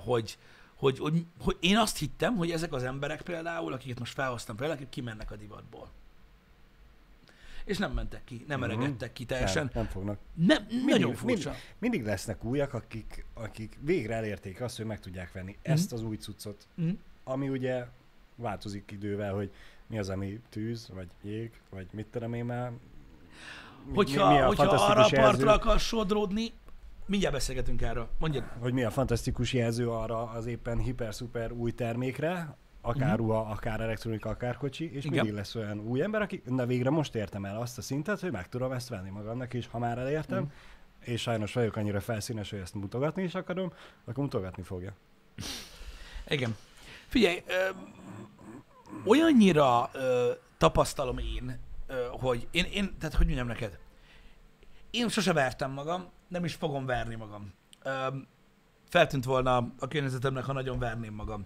hogy, hogy, hogy, hogy én azt hittem, hogy ezek az emberek például, akiket most felhoztam például, akik kimennek a divatból. És nem mentek ki, nem Mhm. eregettek ki teljesen. Nem, nem fognak. Nem, nagyon furcsa. Mindig, mindig lesznek újak, akik, akik végre elérték azt, hogy meg tudják venni ezt az új cuccot, Mhm. ami ugye változik idővel, hogy mi az, ami tűz, vagy jég, vagy mit tudom én már. Mi- Hogyha, mi, mi a hogyha arra a partra jelző, akarsz sodródni, mindjárt beszélgetünk erről. Mondjad. hogy mi a fantasztikus jelző arra az éppen hiper-szuper új termékre, akár Mhm. ruha, akár elektronika, akár kocsi, és Igen. mindig lesz olyan új ember, aki, na végre most értem el azt a szintet, hogy meg tudom ezt venni magamnak, és ha már elértem, Mhm. és sajnos vagyok annyira felszínes, hogy ezt mutogatni is akarom, akkor mutogatni fogja. Igen. Figyelj, ö, olyannyira ö, tapasztalom én, ö, hogy én, én, tehát hogy mondjam neked, én sose vertem magam, nem is fogom verni magam. Ö, feltűnt volna a környezetemnek, ha nagyon verném magam.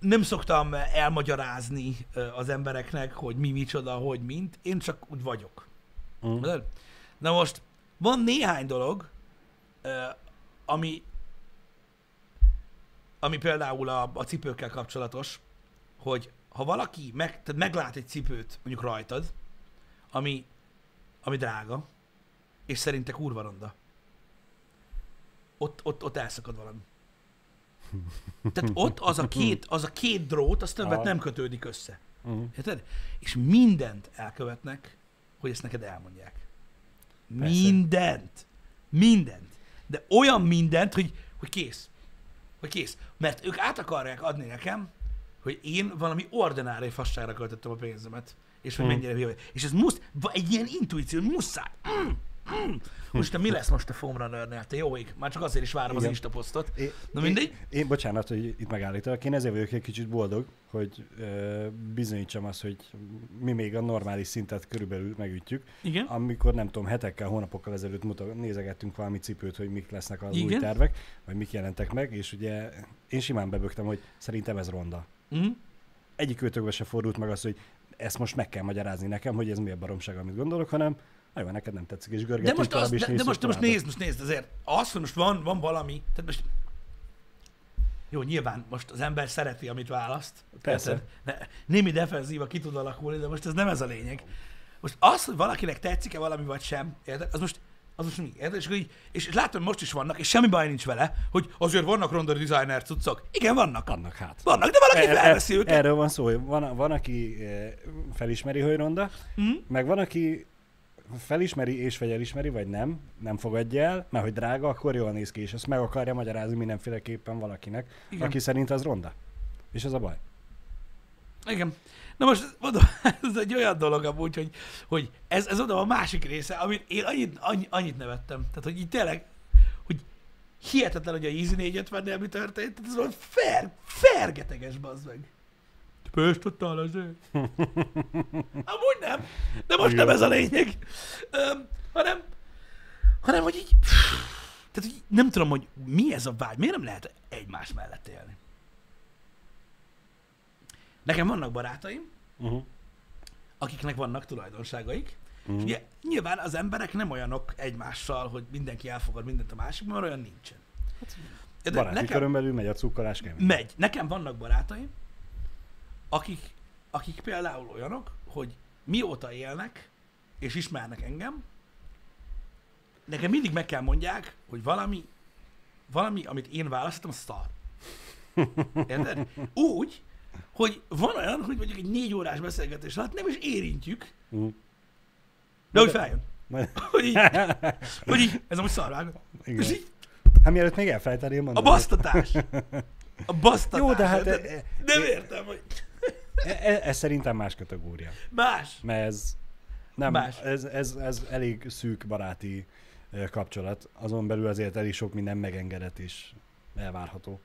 Nem szoktam elmagyarázni az embereknek, hogy mi micsoda, hogy mint. Én csak úgy vagyok. Mm. Na most, van néhány dolog, ami, ami például a, a cipőkkel kapcsolatos, hogy ha valaki meg, tehát meglát egy cipőt, mondjuk rajtad, ami, ami drága, és szerinte kurva ronda, ott, ott, ott elszakad valami. Tehát ott az a két, az a két drót, az többet nem kötődik össze. Mm. Érted? És mindent elkövetnek, hogy ezt neked elmondják. Persze. Mindent. Mindent. De olyan mindent, hogy, hogy kész. Hogy kész. Mert ők át akarják adni nekem, hogy én valami ordinári fasságra költöttem a pénzemet. És hogy Hmm. mennyire hülye. És ez musz, va- egy ilyen intuíció, muszáj. Mm. Most te mi lesz most a Foamrunner-nél? Te jó ég? Már csak azért is várom az Igen. Insta posztot. Én, Na mindegy. Én, én, bocsánat, hogy itt megállítalak, én ezért vagyok egy kicsit boldog, hogy ö, bizonyítsam azt, hogy mi még a normális szintet körülbelül megütjük. Igen. Amikor nem tudom, hetekkel, hónapokkal ezelőtt mutat, nézegettünk valami cipőt, hogy mik lesznek az új Igen. tervek, vagy mik jelentek meg, és ugye én simán bebögtem, hogy szerintem ez ronda. Mm. Egyik őtökbe se fordult meg az, hogy ezt most meg kell magyarázni nekem, hogy ez mi a baromság, amit gondolok, hanem "Na jó, neked nem tetszik, és De görgetünk most, tovább, az, de, de most, de most nézd, most nézd azért. Az, hogy most van, van valami, tehát most jó, nyilván most az ember szereti, amit választ. Persze. Érted? Ne, némi defenzíva ki tud alakulni, de most ez nem ez a lényeg. Most az, hogy valakinek tetszik-e valami vagy sem, érted? Az most, az most mi? Érted? És, így, és, és látom, hogy most is vannak, és semmi baj nincs vele, hogy azért vannak ronda designer cuccok. Igen, vannak. Annak hát. Vannak, de valaki Er- er- felveszi őket. Erről van szó, hogy van, van aki eh, felismeri, hogy ronda, Mhm. meg van, aki felismeri és vagy elismeri, vagy nem, nem fogadja el, mert hogy drága, akkor jól néz ki, és ezt meg akarja magyarázni mindenféleképpen valakinek, Igen. Aki szerint az ronda. És ez a baj. Igen. Na most mondom, ez egy olyan dolog amúgy, hogy, hogy ez, ez oda a másik része, amit én annyit, annyi, annyit nevettem. Tehát, hogy így tényleg, hogy hihetetlen, hogy a Easy 450-nél mi történt. Tehát ez volt fer, fergeteges, bazd meg. Pöst tudtál azért? Amúgy nem. De most nem ez a lényeg. Öm, hanem, hanem, hogy így... Tehát, hogy nem tudom, hogy mi ez a vágy. Miért nem lehet egymás mellett élni? Nekem vannak barátaim, Uh-huh. akiknek vannak tulajdonságaik, Mhm. és ugye nyilván az emberek nem olyanok egymással, hogy mindenki elfogad mindent a másik, mert olyan nincsen. De Baráti nekem körön belül megy a cukkolás kemény. megy. Nekem vannak barátaim, akik, akik például olyanok, hogy mióta élnek, és ismernek engem, nekem mindig meg kell mondják, hogy valami, valami, amit én választottam, az szar. Érted? Úgy, hogy van olyan, hogy mondjuk egy négy órás beszélgetés alatt nem is érintjük, Mhm. de hogy feljön. Majd- Hogy így, hogy így ez amúgy szarvág. És így Hát mielőtt még elfelejteném a mondani. basztatás. A basztatás. Jó, de hát érted? e- e- nem értem, hogy E- e- ez szerintem más kategória. más. Mert ez, nem, Más. Ez, ez, ez elég szűk baráti ö, kapcsolat. Azon belül azért elég sok minden megengedett és elvárható.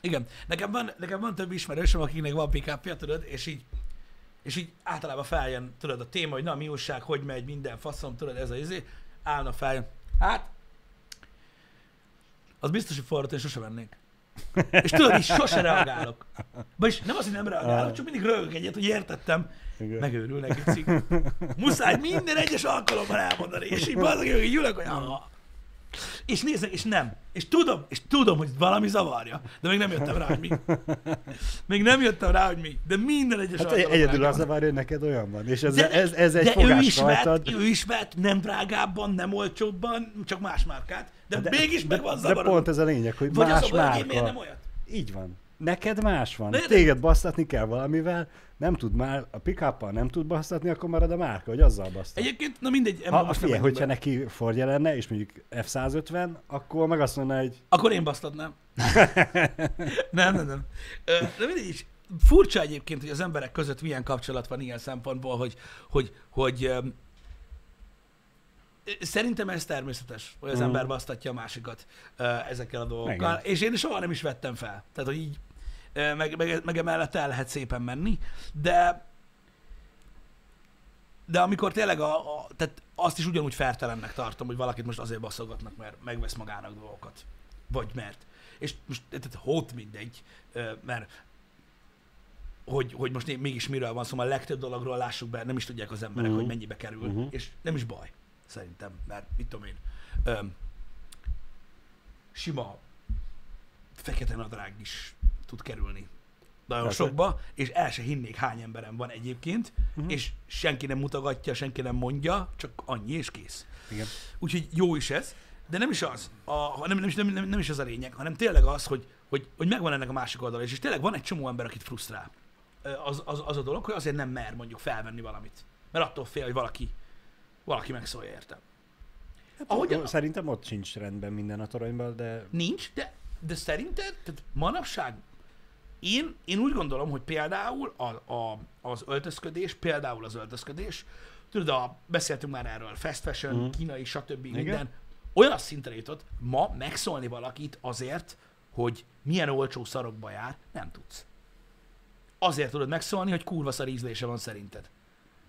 Igen, nekem van, nekem van több ismerősöm, akiknek van pick tudod, és így, és így általában feljön, tudod, a téma, hogy na, mi újság, hogy megy, minden faszom, tudod, ez a izé, állna feljön. Hát, az biztos, hogy forrott, én sose vennék. És tudod, így sose reagálok. Vagyis nem az, hogy nem reagálok, csak mindig rögök egyet, hogy értettem. Igen. Megőrülnek, gicik. Muszáj minden egyes alkalommal elmondani, és így bazd, hogy ülök, hogy ah. És nézek, és nem. És tudom, és tudom, hogy valami zavarja, de még nem jöttem rá, hogy mi. Még nem jöttem rá, hogy mi. De minden egyes Hát alkalommal egyedül az kell a várja, hogy neked olyan van. És ez, de, ez, ez egy de ő fogás is, rajtad. vett, ő is vett nem drágábban, nem olcsóbban, csak más márkát, de, de mégis meg van de zavarodva. pont ez a lényeg, hogy Vagy más az a baj, hogy én miért márka. nem olyat? Így van. Neked más van. De- Téged basztatni kell valamivel, nem tud már, a pick nem tud basztatni, akkor marad a márka, hogy azzal basztat. Egyébként, na mindegy, Ha, most figyelj, hogyha bele. neki Fordja lenne, és mondjuk F-150, akkor meg azt mondaná, hogy Akkor én basztatnám. nem, nem, nem. De mindegy is. Furcsa egyébként, hogy az emberek között milyen kapcsolat van ilyen szempontból, hogy, hogy, hogy öm, Szerintem ez természetes, hogy az ember basztatja a másikat ö, ezekkel a dolgokkal, Igen. és én soha nem is vettem fel. Tehát, hogy így, ö, meg, meg, meg emellett el lehet szépen menni, de de amikor tényleg a, a, tehát azt is ugyanúgy fertelennek tartom, hogy valakit most azért baszogatnak, mert megvesz magának dolgokat. Vagy mert. És most tehát hót mindegy, ö, mert hogy, hogy most mégis miről van szó, szóval a legtöbb dologról lássuk be, nem is tudják az emberek, Mhm. hogy mennyibe kerül, Mhm. és nem is baj, szerintem, mert mit tudom én, öm, sima fekete nadrág is tud kerülni nagyon Persze. sokba, és el se hinnék hány emberem van egyébként, Mhm. és senki nem mutogatja, senki nem mondja, csak annyi és kész. igen. Úgyhogy jó is ez, de nem is az, a, nem, nem, nem, nem, nem is az a lényeg, hanem tényleg az, hogy, hogy, hogy megvan ennek a másik oldala is, és tényleg van egy csomó ember, akit frusztrál. Az, az, az a dolog, hogy azért nem mer mondjuk felvenni valamit. Mert attól fél, hogy valaki, valaki megszólja értem. Ahogy Ahogy Szerintem ott sincs rendben minden a toronyban, de nincs, de, de szerinted, tehát manapság én, én úgy gondolom, hogy például a, a, az öltözködés, például az öltözködés, tudod, a, beszéltünk már erről, fast fashion, mm. kínai, stb. Igen. minden, olyan szintre jutott, ma megszólni valakit azért, hogy milyen olcsó szarokba jár, nem tudsz. Azért tudod megszólni, hogy kurva szar ízlése van szerinted.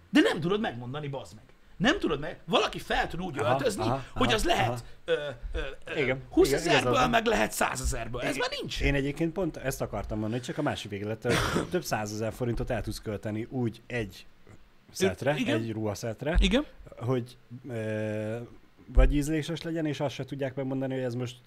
De nem tudod megmondani, bazd meg. Nem tudod meg, valaki fel tud úgy Aha, öltözni, aha, hogy aha, az lehet aha. ö, ö, ö, Igen, 20 igen, ezerből, meg lehet 100 ezerből. Ez már nincs. Én egyébként pont ezt akartam mondani, csak a másik véglet, több százezer forintot el tudsz költeni úgy egy szetre, igen. egy ruhaszetre, Igen? hogy ö, vagy ízléses legyen, és azt se tudják megmondani, hogy ez most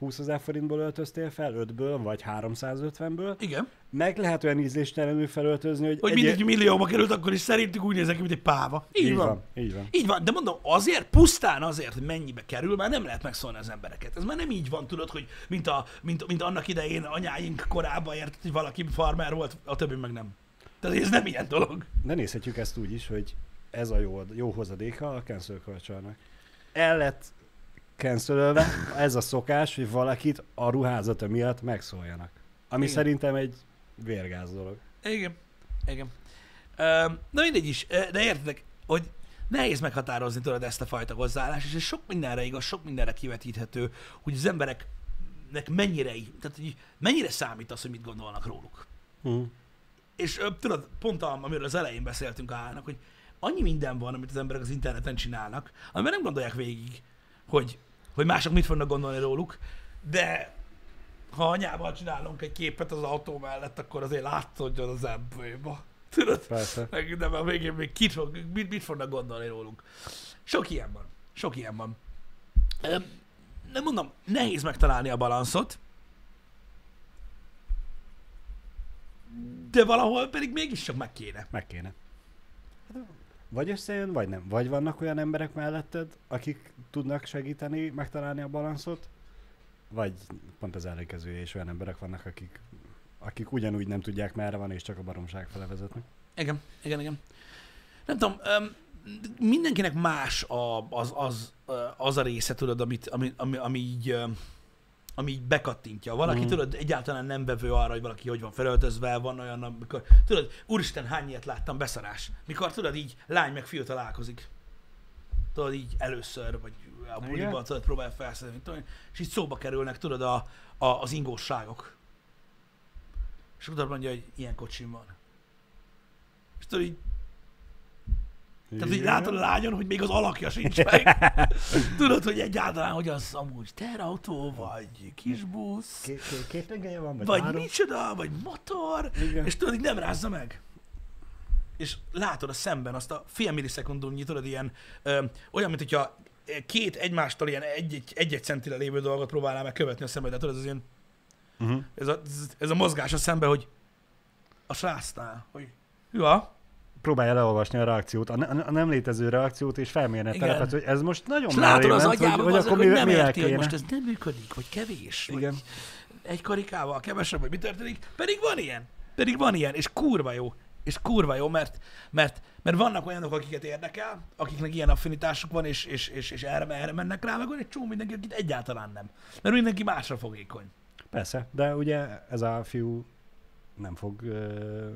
20 ezer forintból öltöztél fel, 5-ből, vagy 350-ből. Igen. Meg lehet olyan ízléstelenül felöltözni, hogy, Hogy egy- mindegy millióba került, akkor is szerintük úgy nézek mint egy páva. Így, így van. van. Így van. Így van, de mondom, azért, pusztán azért, hogy mennyibe kerül, már nem lehet megszólni az embereket. Ez már nem így van, tudod, hogy mint, a, mint, mint annak idején anyáink korában érted, hogy valaki farmer volt, a többi meg nem. Tehát ez nem ilyen dolog. De nézhetjük ezt úgy is, hogy ez a jó, jó hozadéka a cancel culture El lett cancelölve ez a szokás, hogy valakit a ruházata miatt megszóljanak. Ami Igen. szerintem egy vérgáz dolog. Igen. igen. Ö, na mindegy is, de értedek, hogy nehéz meghatározni tudod ezt a fajta hozzáállást, és ez sok mindenre igaz, sok mindenre kivetíthető, hogy az embereknek mennyire, tehát hogy mennyire számít az, hogy mit gondolnak róluk. Uh-huh. És tudod, pont a, amiről az elején beszéltünk állnak, hogy annyi minden van, amit az emberek az interneten csinálnak, amiben nem gondolják végig, hogy, hogy mások mit fognak gondolni róluk, de ha anyával csinálunk egy képet az autó mellett, akkor azért látszódjon az ebbőba. Tudod? Persze. Meg de a végén még kit fog, mit, mit fognak gondolni rólunk. Sok ilyen van. Sok ilyen van. Nem mondom, nehéz megtalálni a balanszot, de valahol pedig mégiscsak meg kéne. Meg kéne. Hát, Vagy összejön, vagy nem. Vagy vannak olyan emberek melletted, akik tudnak segíteni megtalálni a balanszot, vagy pont az ellenkezője, és olyan emberek vannak, akik, akik ugyanúgy nem tudják merre van, és csak a baromság fele vezetnek. Igen, igen, igen. Nem tudom, öm, mindenkinek más a, az, az, az a része, tudod, amit, ami, ami, ami így, öm, ami így bekattintja. Valaki, mm. tudod, egyáltalán nem vevő arra, hogy valaki hogy van felöltözve, van olyan, amikor, tudod, úristen, hány ilyet láttam, beszarás. Mikor, tudod, így lány meg fiú találkozik. Tudod, így először, vagy a buliban, tudod, próbálja felszedni, és így szóba kerülnek, tudod, a, a, az ingósságok. És utána mondja, hogy ilyen kocsim van. És tudod, így tehát Igen. látod a lányon, hogy még az alakja sincs meg. Tudod, hogy egyáltalán, hogy az amúgy terautó, vagy kisbusz, Két, két, két van, vagy, vagy három? micsoda, vagy motor, Igen. és tudod, így nem rázza meg. És látod a szemben azt a fél millisekundumnyi, tudod, ilyen, ö, olyan, mint hogyha két egymástól ilyen egy-egy, egy-egy centire lévő dolgot próbálnál meg követni a szemben, de tudod, ez az ilyen, Uh-huh. ez a, ez a mozgás a szemben, hogy a srácnál, hogy ja, Próbálja leolvasni a reakciót, a, ne, a nem létező reakciót, és felmérni a Igen. terepet, hogy ez most nagyon látod az agyában, hogy hogy, akkor hogy mivel, nem érti, hogy most ez nem működik, vagy kevés, vagy Igen. egy karikával kevesebb, vagy mi történik, pedig van ilyen. Pedig van ilyen, és kurva jó. És kurva jó, mert, mert, mert vannak olyanok, akiket érdekel, akiknek ilyen affinitásuk van, és, és, és, és erre, erre mennek rá, meg van egy csomó mindenki, akit egyáltalán nem. Mert mindenki másra fogékony. Persze, de ugye ez a fiú nem fog ö,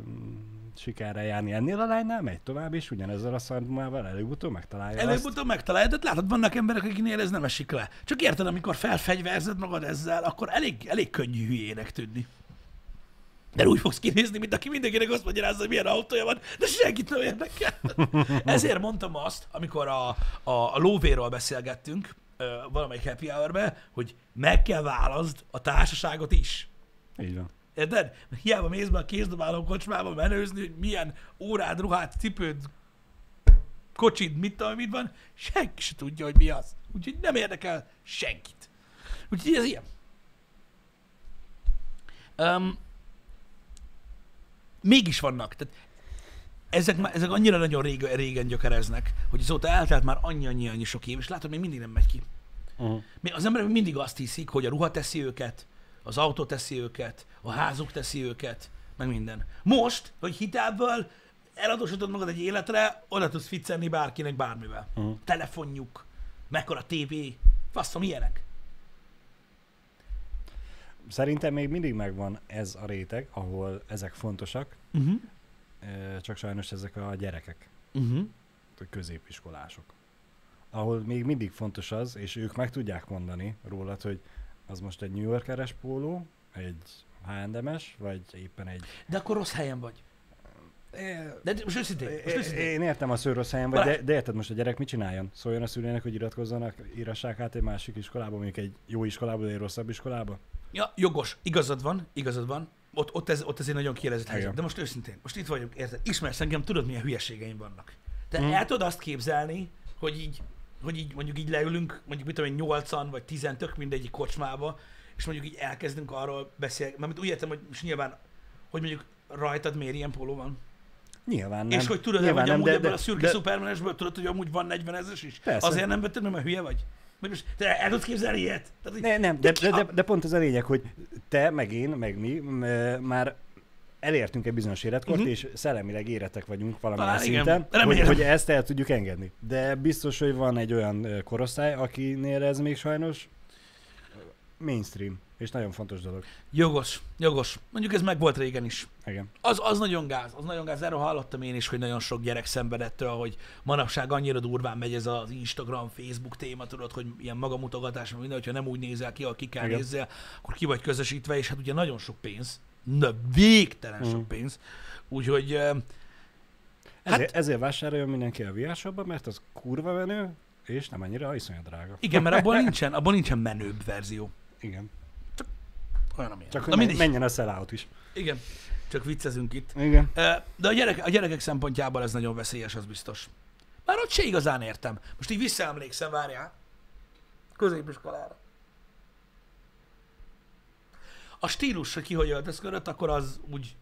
sikerre járni ennél a lánynál, megy tovább, és ugyanezzel a szarmával előbb-utóbb megtalálja azt. Előbb-utóbb megtalálod, de látod, vannak emberek, akiknél ez nem esik le. Csak érted, amikor felfegyverzed magad ezzel, akkor elég, elég könnyű hülyének tűnni. De úgy fogsz kinézni, mint aki mindenkinek azt magyarázza, hogy milyen autója van, de senkit nem érdekel. Ezért mondtam azt, amikor a, a, a lóvéről beszélgettünk, valamelyik happy hour hogy meg kell válaszd a társaságot is. Így van. Érted? Hiába mész be a kézdobáló kocsmába menőzni, hogy milyen órád, ruhád, cipőd, kocsid, mit tudom, mit van, senki se tudja, hogy mi az. Úgyhogy nem érdekel senkit. Úgyhogy ez ilyen. Um, mégis vannak. Tehát ezek, már- ezek annyira nagyon régen, régen gyökereznek, hogy azóta eltelt már annyi-annyi-annyi sok év, és látod, még mindig nem megy ki. Uh-huh. Az emberek mindig azt hiszik, hogy a ruha teszi őket, az autó teszi őket, a házuk teszi őket, meg minden. Most, hogy hitelből eladósítod magad egy életre, oda tudsz ficcelni bárkinek bármivel. Mhm. Telefonjuk, mekkora tévé, faszom ilyenek. Szerintem még mindig megvan ez a réteg, ahol ezek fontosak, Uh-huh. csak sajnos ezek a gyerekek, Uh-huh. a középiskolások. Ahol még mindig fontos az, és ők meg tudják mondani rólad, hogy az most egy New Yorkeres póló, egy H&M-es, vagy éppen egy... De akkor rossz helyen vagy. De most őszintén, most őszintén. Én értem a szőrös helyen vagy, de, de érted most a gyerek mit csináljon? Szóljon a szülőnek, hogy iratkozzanak, írassák át egy másik iskolába, mondjuk egy jó iskolába, egy rosszabb iskolába? Ja, jogos, igazad van, igazad van. Ott, ott, ez, ott ez egy nagyon kielezett helyzet. Igen. De most őszintén, most itt vagyunk, érted? Ismersz engem, tudod, milyen hülyeségeim vannak. Te Mhm. mm. el tudod azt képzelni, hogy így, hogy így mondjuk így leülünk, mondjuk mit tudom én, nyolcan vagy tizen, tök mindegy kocsmába, és mondjuk így elkezdünk arról beszélni, mert úgy értem, hogy most nyilván, hogy mondjuk rajtad miért ilyen póló van. Nyilván nem. És hogy tudod, Nyilván hogy nem, amúgy de, ebből de, a szürke de, szupermenesből tudod, hogy amúgy van 40 ezes is? Persze. Azért nem vetted, mert hülye vagy? Vagy most te el tudsz képzelni ilyet? Tehát, Ne, nem, de, de, de, de pont ez a lényeg, hogy te, meg én, meg mi m- már elértünk egy bizonyos életkort, uh-huh. és szellemileg éretek vagyunk valamilyen Talán igen. szinten, hogy, hogy ezt el tudjuk engedni. De biztos, hogy van egy olyan ö, korosztály, akinél ez még sajnos mainstream, és nagyon fontos dolog. Jogos, jogos. Mondjuk ez meg volt régen is. Igen. Az, az nagyon gáz, az nagyon gáz. Erről hallottam én is, hogy nagyon sok gyerek szenvedettől, hogy manapság annyira durván megy ez az Instagram, Facebook téma, tudod, hogy ilyen magamutogatás, minden, hogyha nem úgy nézel ki, ahogy ki kell Igen. nézzél, akkor ki vagy közösítve, és hát ugye nagyon sok pénz, na, végtelen Mhm. sok pénz. Úgyhogy Hát, ezért, ezért vásároljon mindenki a VR mert az kurva menő, és nem annyira iszonyat drága. igen, mert abból nincsen, abból nincsen menőbb verzió. Igen. Olyan, amilyen. Csak hogy mindegy. menjen a sellout is. Igen, csak viccezünk itt. Igen. De a, gyerek, a gyerekek szempontjából ez nagyon veszélyes, az biztos. Már ott se igazán értem. Most így visszaemlékszem, várjál. Középiskolára. A stílus, hogy ki hogy öltözködött, akkor az úgy,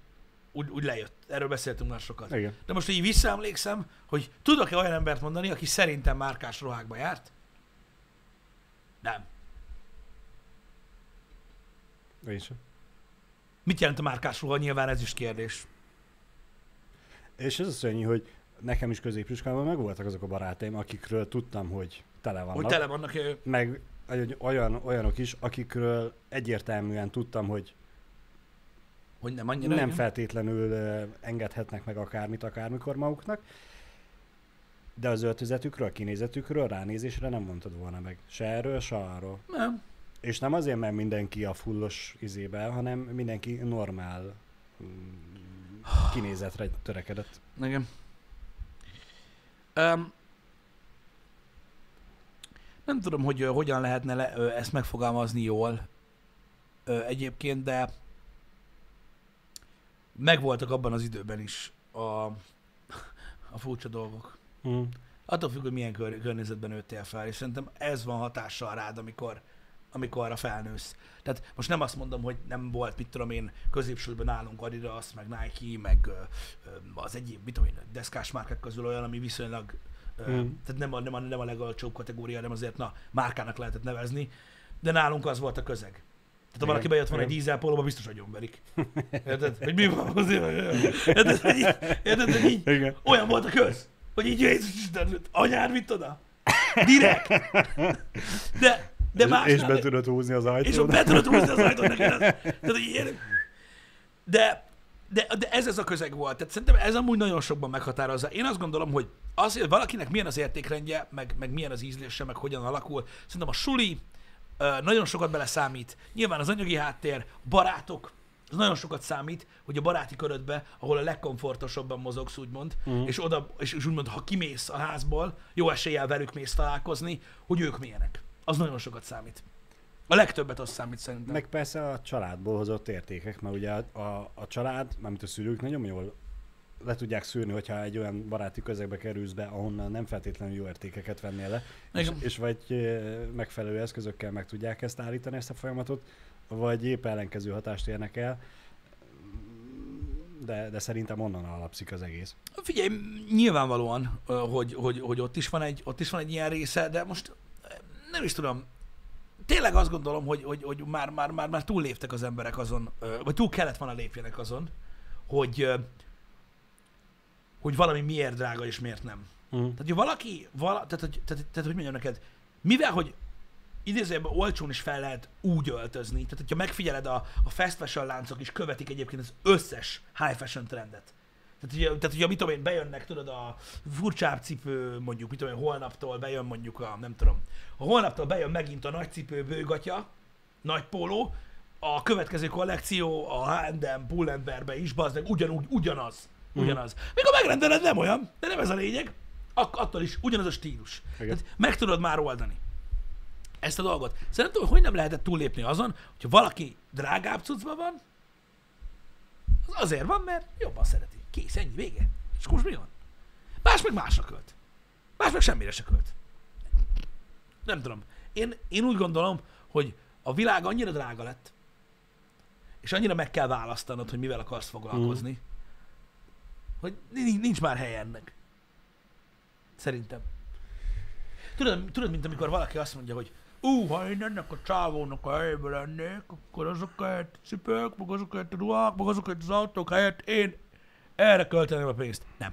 úgy, úgy lejött. Erről beszéltünk már sokat. Igen. De most így visszaemlékszem, hogy tudok-e olyan embert mondani, aki szerintem márkás ruhákba járt? Nem. Én sem. Mit jelent a márkás ruha? Nyilván ez is kérdés. És ez az szörnyű, hogy nekem is középiskolában megvoltak azok a barátaim, akikről tudtam, hogy tele vannak. Hogy tele vannak Meg olyan, olyanok is, akikről egyértelműen tudtam, hogy hogy nem annyira. nem igen. feltétlenül engedhetnek meg akármit akármikor maguknak, de az öltözetükről, a kinézetükről, ránézésre nem mondtad volna meg. Se erről, se arról. Nem. És nem azért, mert mindenki a fullos izébe, hanem mindenki normál mm, kinézetre törekedett. Igen. Um, nem tudom, hogy ö, hogyan lehetne le, ö, ezt megfogalmazni jól ö, egyébként, de megvoltak abban az időben is a, a furcsa dolgok. Mm. Attól függ, hogy milyen kör, környezetben nőttél fel, és szerintem ez van hatással rád, amikor, amikor arra felnősz. Tehát most nem azt mondom, hogy nem volt, mit tudom én, középsőben nálunk Adidas, meg Nike, meg az egyéb, mit tudom én, deszkás márkák közül olyan, ami viszonylag, ö, Mm. tehát nem a, nem, a, nem a legalcsóbb kategória, hanem azért na, márkának lehetett nevezni, de nálunk az volt a közeg. Tehát ha valaki bejött volna egy igen. dízelpólóba, biztos agyonverik. Érted? Hogy mi van azért? Érted? Hogy így, érted, hogy így, Igen. olyan volt a köz, hogy így Jézus Isten, anyád vitt oda? Direkt. De, de más és be tudod húzni az és ajtót. ott be tudod húzni az ajtót neked. Tehát, ilyen, de, de, de ez ez a közeg volt. Tehát szerintem ez amúgy nagyon sokban meghatározza. Én azt gondolom, hogy az, hogy valakinek milyen az értékrendje, meg, meg milyen az ízlése, meg hogyan alakul, szerintem a suli nagyon sokat beleszámít. Nyilván az anyagi háttér, barátok, az nagyon sokat számít, hogy a baráti körödbe, ahol a legkomfortosabban mozogsz, úgymond, Mhm. és oda, és, és úgymond, ha kimész a házból, jó eséllyel velük mész találkozni, hogy ők milyenek. Az nagyon sokat számít. A legtöbbet az számít szerintem. Meg persze a családból hozott értékek, mert ugye a, a, a család, mármint a szülők nagyon jól le tudják szűrni, hogyha egy olyan baráti közegbe kerülsz be, ahonnan nem feltétlenül jó értékeket vennél le, és, Igen. és vagy megfelelő eszközökkel meg tudják ezt állítani, ezt a folyamatot, vagy épp ellenkező hatást érnek el, de, de szerintem onnan alapszik az egész. Figyelj, nyilvánvalóan, hogy, hogy, hogy ott, is van egy, ott is van egy ilyen része, de most nem is tudom, tényleg azt gondolom, hogy, hogy, hogy már, már, már, már túlléptek az emberek azon, vagy túl kellett volna lépjenek azon, hogy, hogy valami miért drága és miért nem. Mm. Tehát, hogy valaki, vala, tehát, hogy, tehát, tehát, hogy mondjam neked, mivel, hogy idézőjelben olcsón is fel lehet úgy öltözni, tehát hogyha megfigyeled, a, a fast fashion láncok is követik egyébként az összes high fashion trendet. Tehát, ugye, tehát ugye, mit tudom én, bejönnek, tudod, a furcsább cipő, mondjuk, mit tudom én, holnaptól bejön mondjuk a, nem tudom, a holnaptól bejön megint a nagy cipő, bőgatya, nagy póló, a következő kollekció a H&M Pull&Bearbe is, bazd meg, ugyanúgy, ugyanaz. Ugyanaz. Mikor megrendeled, nem olyan, de nem ez a lényeg. Ak- attól is ugyanaz a stílus. Igen. Tehát meg tudod már oldani ezt a dolgot. Szerintem, hogy nem lehetett túllépni azon, hogyha valaki drágább cuccban van, az azért van, mert jobban szereti. Kész, ennyi, vége. És most mi van? Más meg másra költ. Más meg semmire se költ. Nem tudom. Én, én úgy gondolom, hogy a világ annyira drága lett, és annyira meg kell választanod, hogy mivel akarsz foglalkozni, mm. hogy ni- nincs már hely ennek. Szerintem. Tudod, tudod, mint amikor valaki azt mondja, hogy ú, ha én ennek a csávónak a helyében lennék, akkor azokért a cipők, meg azokért a ruhák, meg azokért az autók helyett én erre költeném a pénzt. Nem.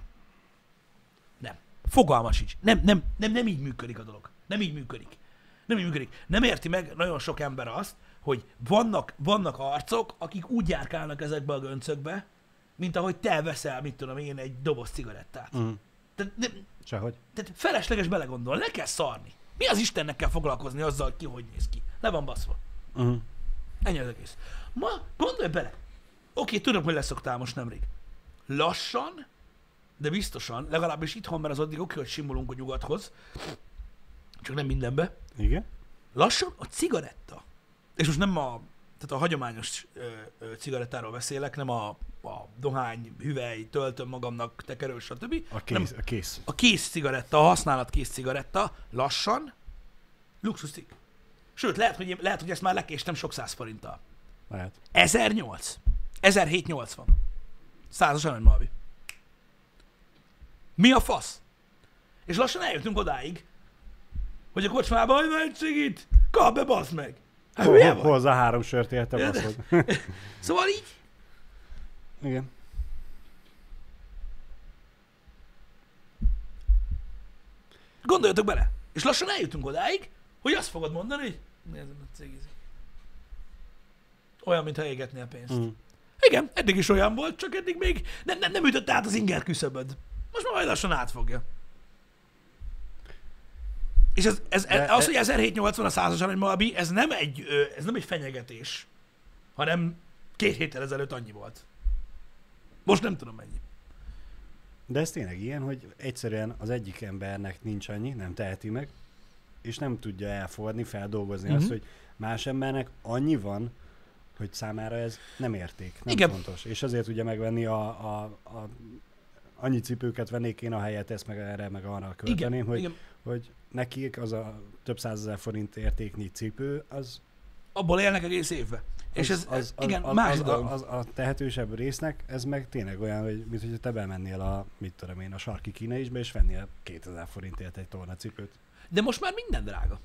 Nem. Fogalma sincs. Nem, nem, nem, nem így működik a dolog. Nem így működik. Nem így működik. Nem érti meg nagyon sok ember azt, hogy vannak, vannak arcok, akik úgy járkálnak ezekbe a göncökbe, mint ahogy te veszel, mit tudom én, egy doboz cigarettát. Mm. Tehát, de, Sehogy. tehát felesleges belegondolni, le kell szarni. Mi az Istennek kell foglalkozni azzal, ki hogy néz ki? Le van baszva. Mm. Ennyi az egész. Ma gondolj bele. Oké, tudom, hogy leszoktál most nemrég. Lassan, de biztosan, legalábbis itthon, mert az addig oké, hogy simulunk a nyugathoz, csak nem mindenbe. Igen? Lassan a cigaretta, és most nem a, tehát a hagyományos ö, ö, cigarettáról beszélek, nem a, a dohány, hüvely, töltöm magamnak, tekerő, stb. A Nem, kész. A kész. a kész cigaretta, a használat kész cigaretta lassan luxuszik. Sőt, lehet, hogy, én, lehet, hogy ezt már lekéstem sok száz forinttal. Lehet. 1008. 1780. Százas aranymalvi. Mi a fasz? És lassan eljutunk odáig, hogy a kocsmába, hogy egy cigit, kap be, bazd meg. Hát Ho- hülye ho- vagy? Hozzá három sört Érted? baszod. Szóval így, Igen. gondoljatok bele. És lassan eljutunk odáig, hogy azt fogod mondani, hogy nézd, a cigizik. Olyan, mintha égetnél pénzt. Mm. Igen, eddig is olyan volt, csak eddig még nem, nem, nem ütött át az inger küszöböd. Most már majd lassan átfogja. És ez, ez, ez, De- az, hogy 1780 a százas arany Malbi, ez nem egy, ez nem egy fenyegetés, hanem két héttel ezelőtt annyi volt. Most nem tudom mennyi. De ez tényleg ilyen, hogy egyszerűen az egyik embernek nincs annyi, nem teheti meg, és nem tudja elfogadni, feldolgozni Mhm. azt, hogy más embernek annyi van, hogy számára ez nem érték, nem Igen. fontos. És azért tudja megvenni a, a, a annyi cipőket vennék én a helyet, ezt meg erre, meg arra költeném, Igen, hogy, igen. hogy nekik az a több százezer forint értéknyi cipő, az, Abból élnek egész évben. És ez, ez igen, az, más az, dolog. az, az, a tehetősebb résznek, ez meg tényleg olyan, hogy mint hogy te bemennél a, mit tudom én, a sarki kínaisbe, és vennél 2000 forintért egy tornacipőt. De most már minden drága.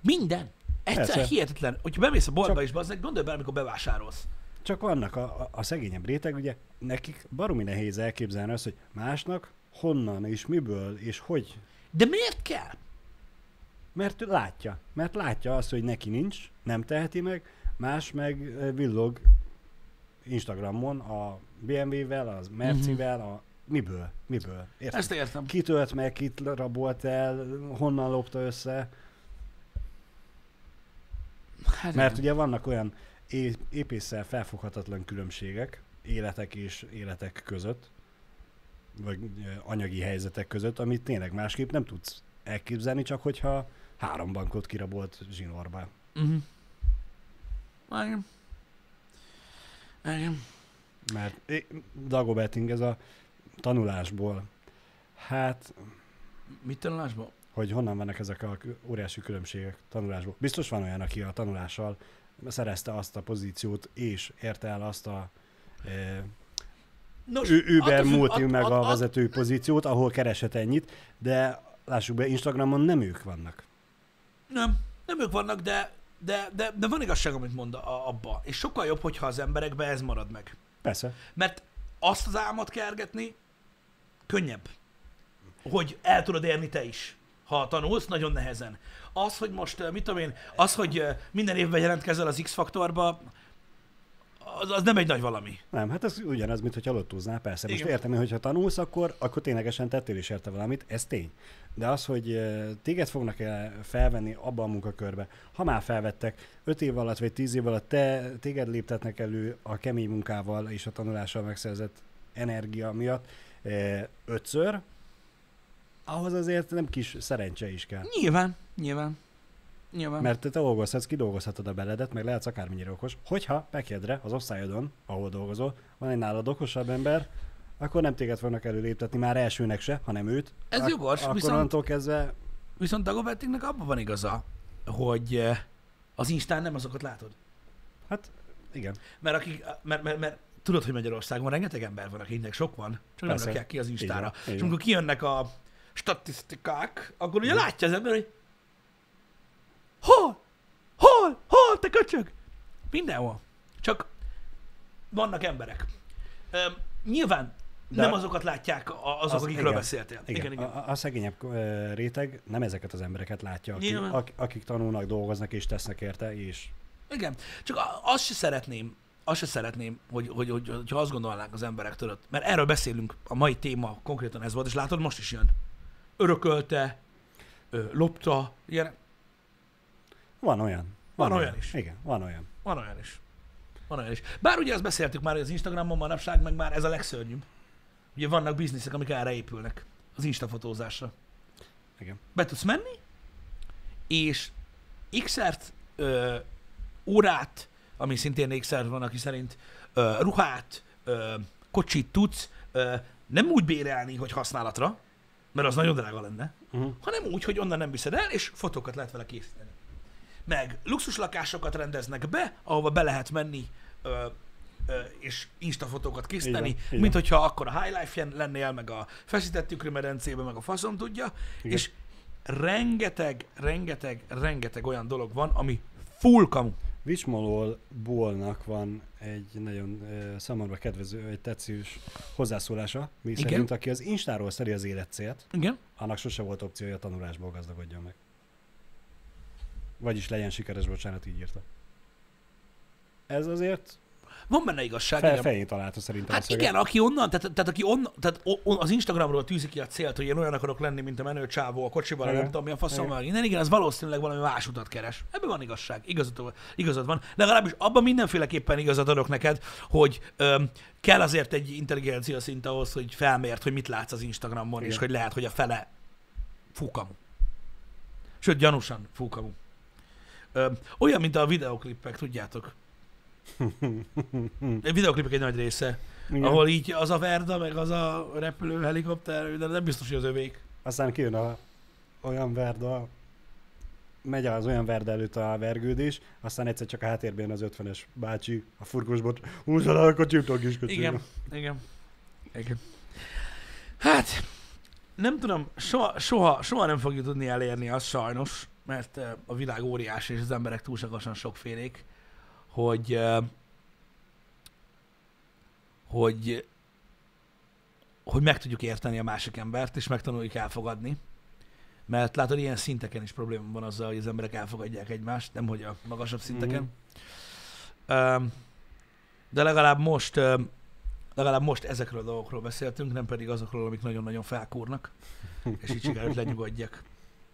Minden. Egyszer Persze. hihetetlen. Hogyha bemész a boltba Csak- is, bazdmeg, gondolj bele, amikor bevásárolsz. Csak vannak a, a, a szegényebb réteg, ugye nekik baromi nehéz elképzelni azt, hogy másnak honnan és miből és hogy. De miért kell? Mert ő látja. Mert látja azt, hogy neki nincs, nem teheti meg, más meg ö, villog Instagramon a BMW-vel, az Mercivel, a miből, miből. Érted? Ezt értem. Kitölt meg, kit rabolt el, honnan lopta össze. Hát Mert ugye vannak olyan é- épésszel felfoghatatlan különbségek életek és életek között, vagy anyagi helyzetek között, amit tényleg másképp nem tudsz elképzelni, csak hogyha három bankot kirabolt zsinórba. Uh-huh. Igen. Igen. Mert Dagobetting ez a tanulásból, hát, Mit tanulásban? Hogy honnan vannak ezek a óriási különbségek tanulásból. Biztos van olyan, aki a tanulással szerezte azt a pozíciót, és érte el azt a e, Nos, Uber multi meg a vezető pozíciót, ahol keresett ennyit, de lássuk be, Instagramon nem ők vannak. Nem, nem ők vannak, de, de, de, de van igazság, amit mond a, abba. És sokkal jobb, hogyha az emberekbe ez marad meg. Persze. Mert azt az álmot kergetni könnyebb. Hogy el tudod érni te is. Ha tanulsz, nagyon nehezen. Az, hogy most, eh, mit tudom én, az, hogy eh, minden évben jelentkezel az X-faktorba, az, az nem egy nagy valami. Nem, hát ez ugyanaz, mint hogy lottóznál, persze. Most Igen. értem, hogy hogyha tanulsz, akkor, akkor ténylegesen tettél is érte valamit, ez tény. De az, hogy eh, téged fognak -e felvenni abba a munkakörbe, ha már felvettek, 5 év alatt vagy 10 év alatt te, téged léptetnek elő a kemény munkával és a tanulással megszerzett energia miatt ötször, ahhoz azért nem kis szerencse is kell. Nyilván, nyilván. Nyilván. Mert te dolgozhatsz, kidolgozhatod a beledet, meg lehetsz akármennyire okos. Hogyha megjedre az osztályodon, ahol dolgozol, van egy nálad okosabb ember, akkor nem téged fognak előléptetni már elsőnek se, hanem őt. Ez jogos, Akkor viszont- onnantól kezdve, Viszont Dagobettingnek abban van igaza, hogy eh, az Instán nem azokat látod. hát igen. Mert, akik, mert, mert, mert tudod, hogy Magyarországon rengeteg ember van, akiknek sok van, csak nem Persze. rakják ki az Instára. így És amikor kijönnek a statisztikák, akkor ugye látja az ember, hogy hol? Hol? Hol, te köcsög? Mindenhol. Csak vannak emberek. Üm, nyilván De- nem azokat látják azok, Az- akikről igen. beszéltél. Igen, Igen, igen. A, a- szegényebb réteg nem ezeket az embereket látja, akik, ak, akik tanulnak, dolgoznak és tesznek érte, és Igen. Csak azt se szeretném, azt se szeretném, hogy, hogy, hogy, hogy ha azt gondolnánk az emberek tudod. Mert erről beszélünk, a mai téma konkrétan ez volt, és látod, most is jön. Örökölte, lopta, ilyen, Van olyan. Van olyan is. Igen, van olyan. van olyan is. Van olyan is. Bár ugye azt beszéltük már, hogy az Instagramon manapság meg már ez a legszörnyűbb. Ugye vannak bizniszek, amik erre épülnek. Az instafotózásra. Igen. Be tudsz menni, és x-ert, ö, órát, ami szintén x van, aki szerint ö, ruhát, ö, kocsit tudsz ö, nem úgy bérelni, hogy használatra, mert az nagyon drága lenne, Uh-huh. hanem úgy, hogy onnan nem viszed el, és fotókat lehet vele készíteni. Meg luxuslakásokat rendeznek be, ahova be lehet menni, ö, ö, és instafotókat készíteni, így mint hogyha akkor a High Life-en lennél, meg a feszített tükrömedencében, meg a faszom tudja, Igen. és rengeteg, rengeteg, rengeteg olyan dolog van, ami full kamu. Vicsmolól Bolnak van egy nagyon uh, számomra kedvező, egy tetszős hozzászólása, mi Igen. szerint, aki az Instáról szeri az életcélt, Igen? annak sose volt opciója a tanulásból gazdagodjon meg. Vagyis legyen sikeres, bocsánat, így írta. Ez azért Van benne igazság, fel, igen. fején találta szerintem a Hát igen, aki onnan, tehát, tehát aki onnan, tehát o- o- az Instagramról tűzi ki a célt, hogy én olyan akarok lenni, mint a menő csávó a kocsiban, Igen. nem tudom, milyen faszom Igen. van. Innen, igen, az valószínűleg valami más utat keres. Ebben van igazság, igazad, igazad van. Legalábbis abban mindenféleképpen igazad adok neked, hogy öm, kell azért egy intelligencia szint ahhoz, hogy felmért, hogy mit látsz az Instagramon, Igen. és hogy lehet, hogy a fele fúkamu. Sőt, gyanúsan fúkamu. Öm, olyan, mint a videoklippek, tudjátok. Videoklipek egy nagy része. Igen. Ahol így az a Verda, meg az a repülő helikopter, de nem biztos, hogy az övék. Aztán kijön a olyan verda, megy az olyan verda előtt a vergődés, aztán egyszer csak a háttérben az 50-es bácsi, a furkosbot, húzza le a kocsit, a kis kocsit. Igen, igen, igen. Hát, nem tudom, soha, soha, soha nem fogjuk tudni elérni azt sajnos, mert a világ óriási, és az emberek túlságosan sokfélék, hogy hogy hogy meg tudjuk érteni a másik embert, és megtanuljuk elfogadni. Mert látod, ilyen szinteken is probléma van azzal, hogy az emberek elfogadják egymást, nem hogy a magasabb szinteken. Um, de legalább most, legalább most ezekről a dolgokról beszéltünk, nem pedig azokról, amik nagyon-nagyon felkúrnak, és így sikerült lenyugodjak.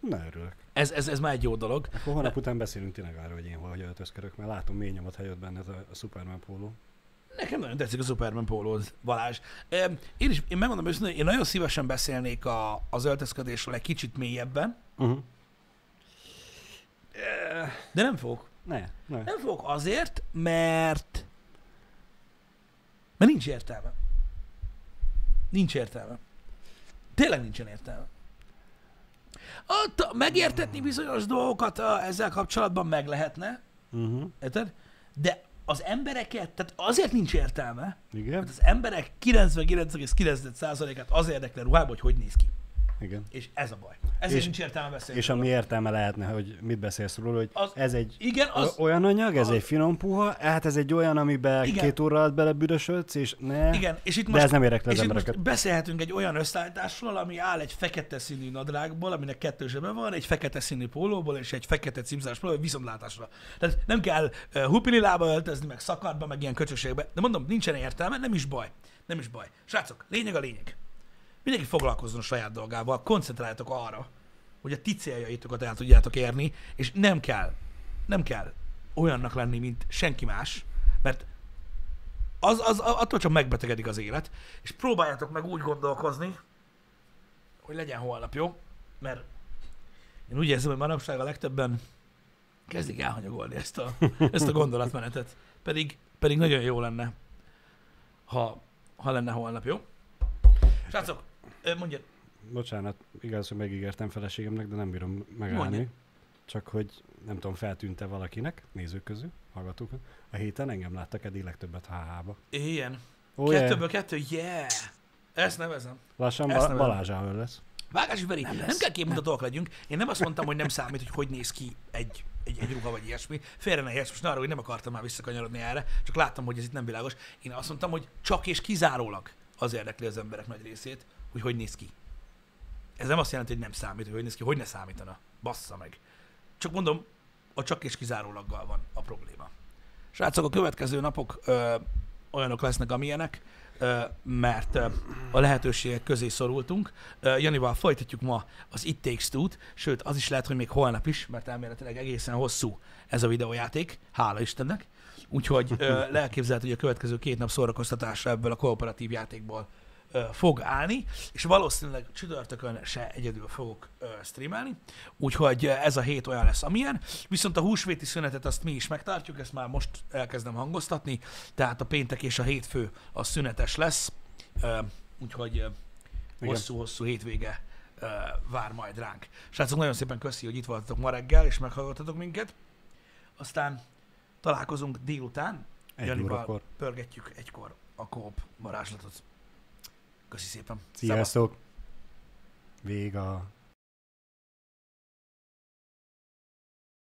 Na, örülök. Ez, ez, ez már egy jó dolog. Akkor holnap után beszélünk tényleg arról, hogy én hogy öltözködök, mert látom mély nyomot helyett benned a, a Superman póló. Nekem nagyon tetszik a Superman pólód, Balázs. Én is, én megmondom őszintén, én nagyon szívesen beszélnék a, az öltözködésről egy kicsit mélyebben, Uh-huh. de nem fogok. Ne, ne. Nem fogok azért, mert mert nincs értelme. Nincs értelme. Tényleg nincsen értelme. Ott megértetni bizonyos dolgokat a, ezzel kapcsolatban meg lehetne, Uh-huh. érted? De az embereket, tehát azért nincs értelme, Igen, mert az emberek 99,9%-át az érdekel ruhában, hogy hogy néz ki. Igen. És ez a baj. Ezért És- nincs értelme beszélni. És ami értelme lehetne, hogy mit beszélsz róla, hogy Az- ez egy Igen, az... olyan anyag, ez az- egy finom puha, hát ez egy olyan, amiben Igen. két óra alatt belebüdösödsz, és ne. Igen, és itt De most, ez nem érekli az és itt most beszélhetünk egy olyan összeállításról, ami áll egy fekete színű nadrágból, aminek kettő zsebe van, egy fekete színű pólóból és egy fekete címzás pólóból, viszontlátásra. Tehát nem kell uh, hupinilába öltözni, meg szakadba, meg ilyen köcsösségbe. De mondom, nincsen értelme, nem is baj. Nem is baj. Srácok, lényeg a lényeg. Mindenki foglalkozzon a saját dolgával, koncentráljatok arra, hogy a ti céljaitokat el tudjátok érni, és nem kell, nem kell olyannak lenni, mint senki más, mert az, az, attól csak megbetegedik az élet, és próbáljátok meg úgy gondolkozni, hogy legyen holnap, jó? Mert én úgy érzem, hogy manapság a legtöbben kezdik elhanyagolni ezt a, ezt a gondolatmenetet. Pedig, pedig nagyon jó lenne, ha, ha lenne holnap, jó? Srácok, ö, mondjad, Bocsánat, igaz, hogy megígértem feleségemnek, de nem bírom megállni. Mondja. Csak hogy nem tudom, feltűnte valakinek, nézők közül, hallgatók. A héten engem láttak eddig legtöbbet HH-ba. ilyen. Yeah. Kettőből kettő, yeah! Ezt nevezem. Lassan Ezt ba- Balázsához lesz. Vágási Veri, nem, nem kell képmutatóak legyünk. Én nem azt mondtam, hogy nem számít, hogy hogy néz ki egy, egy, egy ruha vagy ilyesmi. Félre ne érts, most arra, hogy nem akartam már visszakanyarodni erre, csak láttam, hogy ez itt nem világos. Én azt mondtam, hogy csak és kizárólag az érdekli az emberek nagy részét, hogy hogy néz ki. Ez nem azt jelenti, hogy nem számít, hogy hogy néz ki, hogy ne számítana. Bassza meg. Csak mondom, a csak és kizárólaggal van a probléma. Srácok, a következő napok ö, olyanok lesznek, amilyenek, ö, mert ö, a lehetőségek közé szorultunk. Ö, Janival folytatjuk ma az It Takes Two-t, sőt, az is lehet, hogy még holnap is, mert elméletileg egészen hosszú ez a videójáték, hála Istennek. Úgyhogy ö, elképzelhető, hogy a következő két nap szórakoztatása ebből a kooperatív játékból fog állni, és valószínűleg csütörtökön se egyedül fogok streamelni, úgyhogy ez a hét olyan lesz, amilyen. Viszont a húsvéti szünetet azt mi is megtartjuk, ezt már most elkezdem hangoztatni, tehát a péntek és a hétfő a szünetes lesz, úgyhogy hosszú-hosszú hétvége vár majd ránk. Srácok, nagyon szépen köszi, hogy itt voltatok ma reggel, és meghallgattatok minket. Aztán találkozunk délután, Egy Janival pörgetjük egykor a kóp varázslatot. Köszi szépen. Sziasztok! Vége.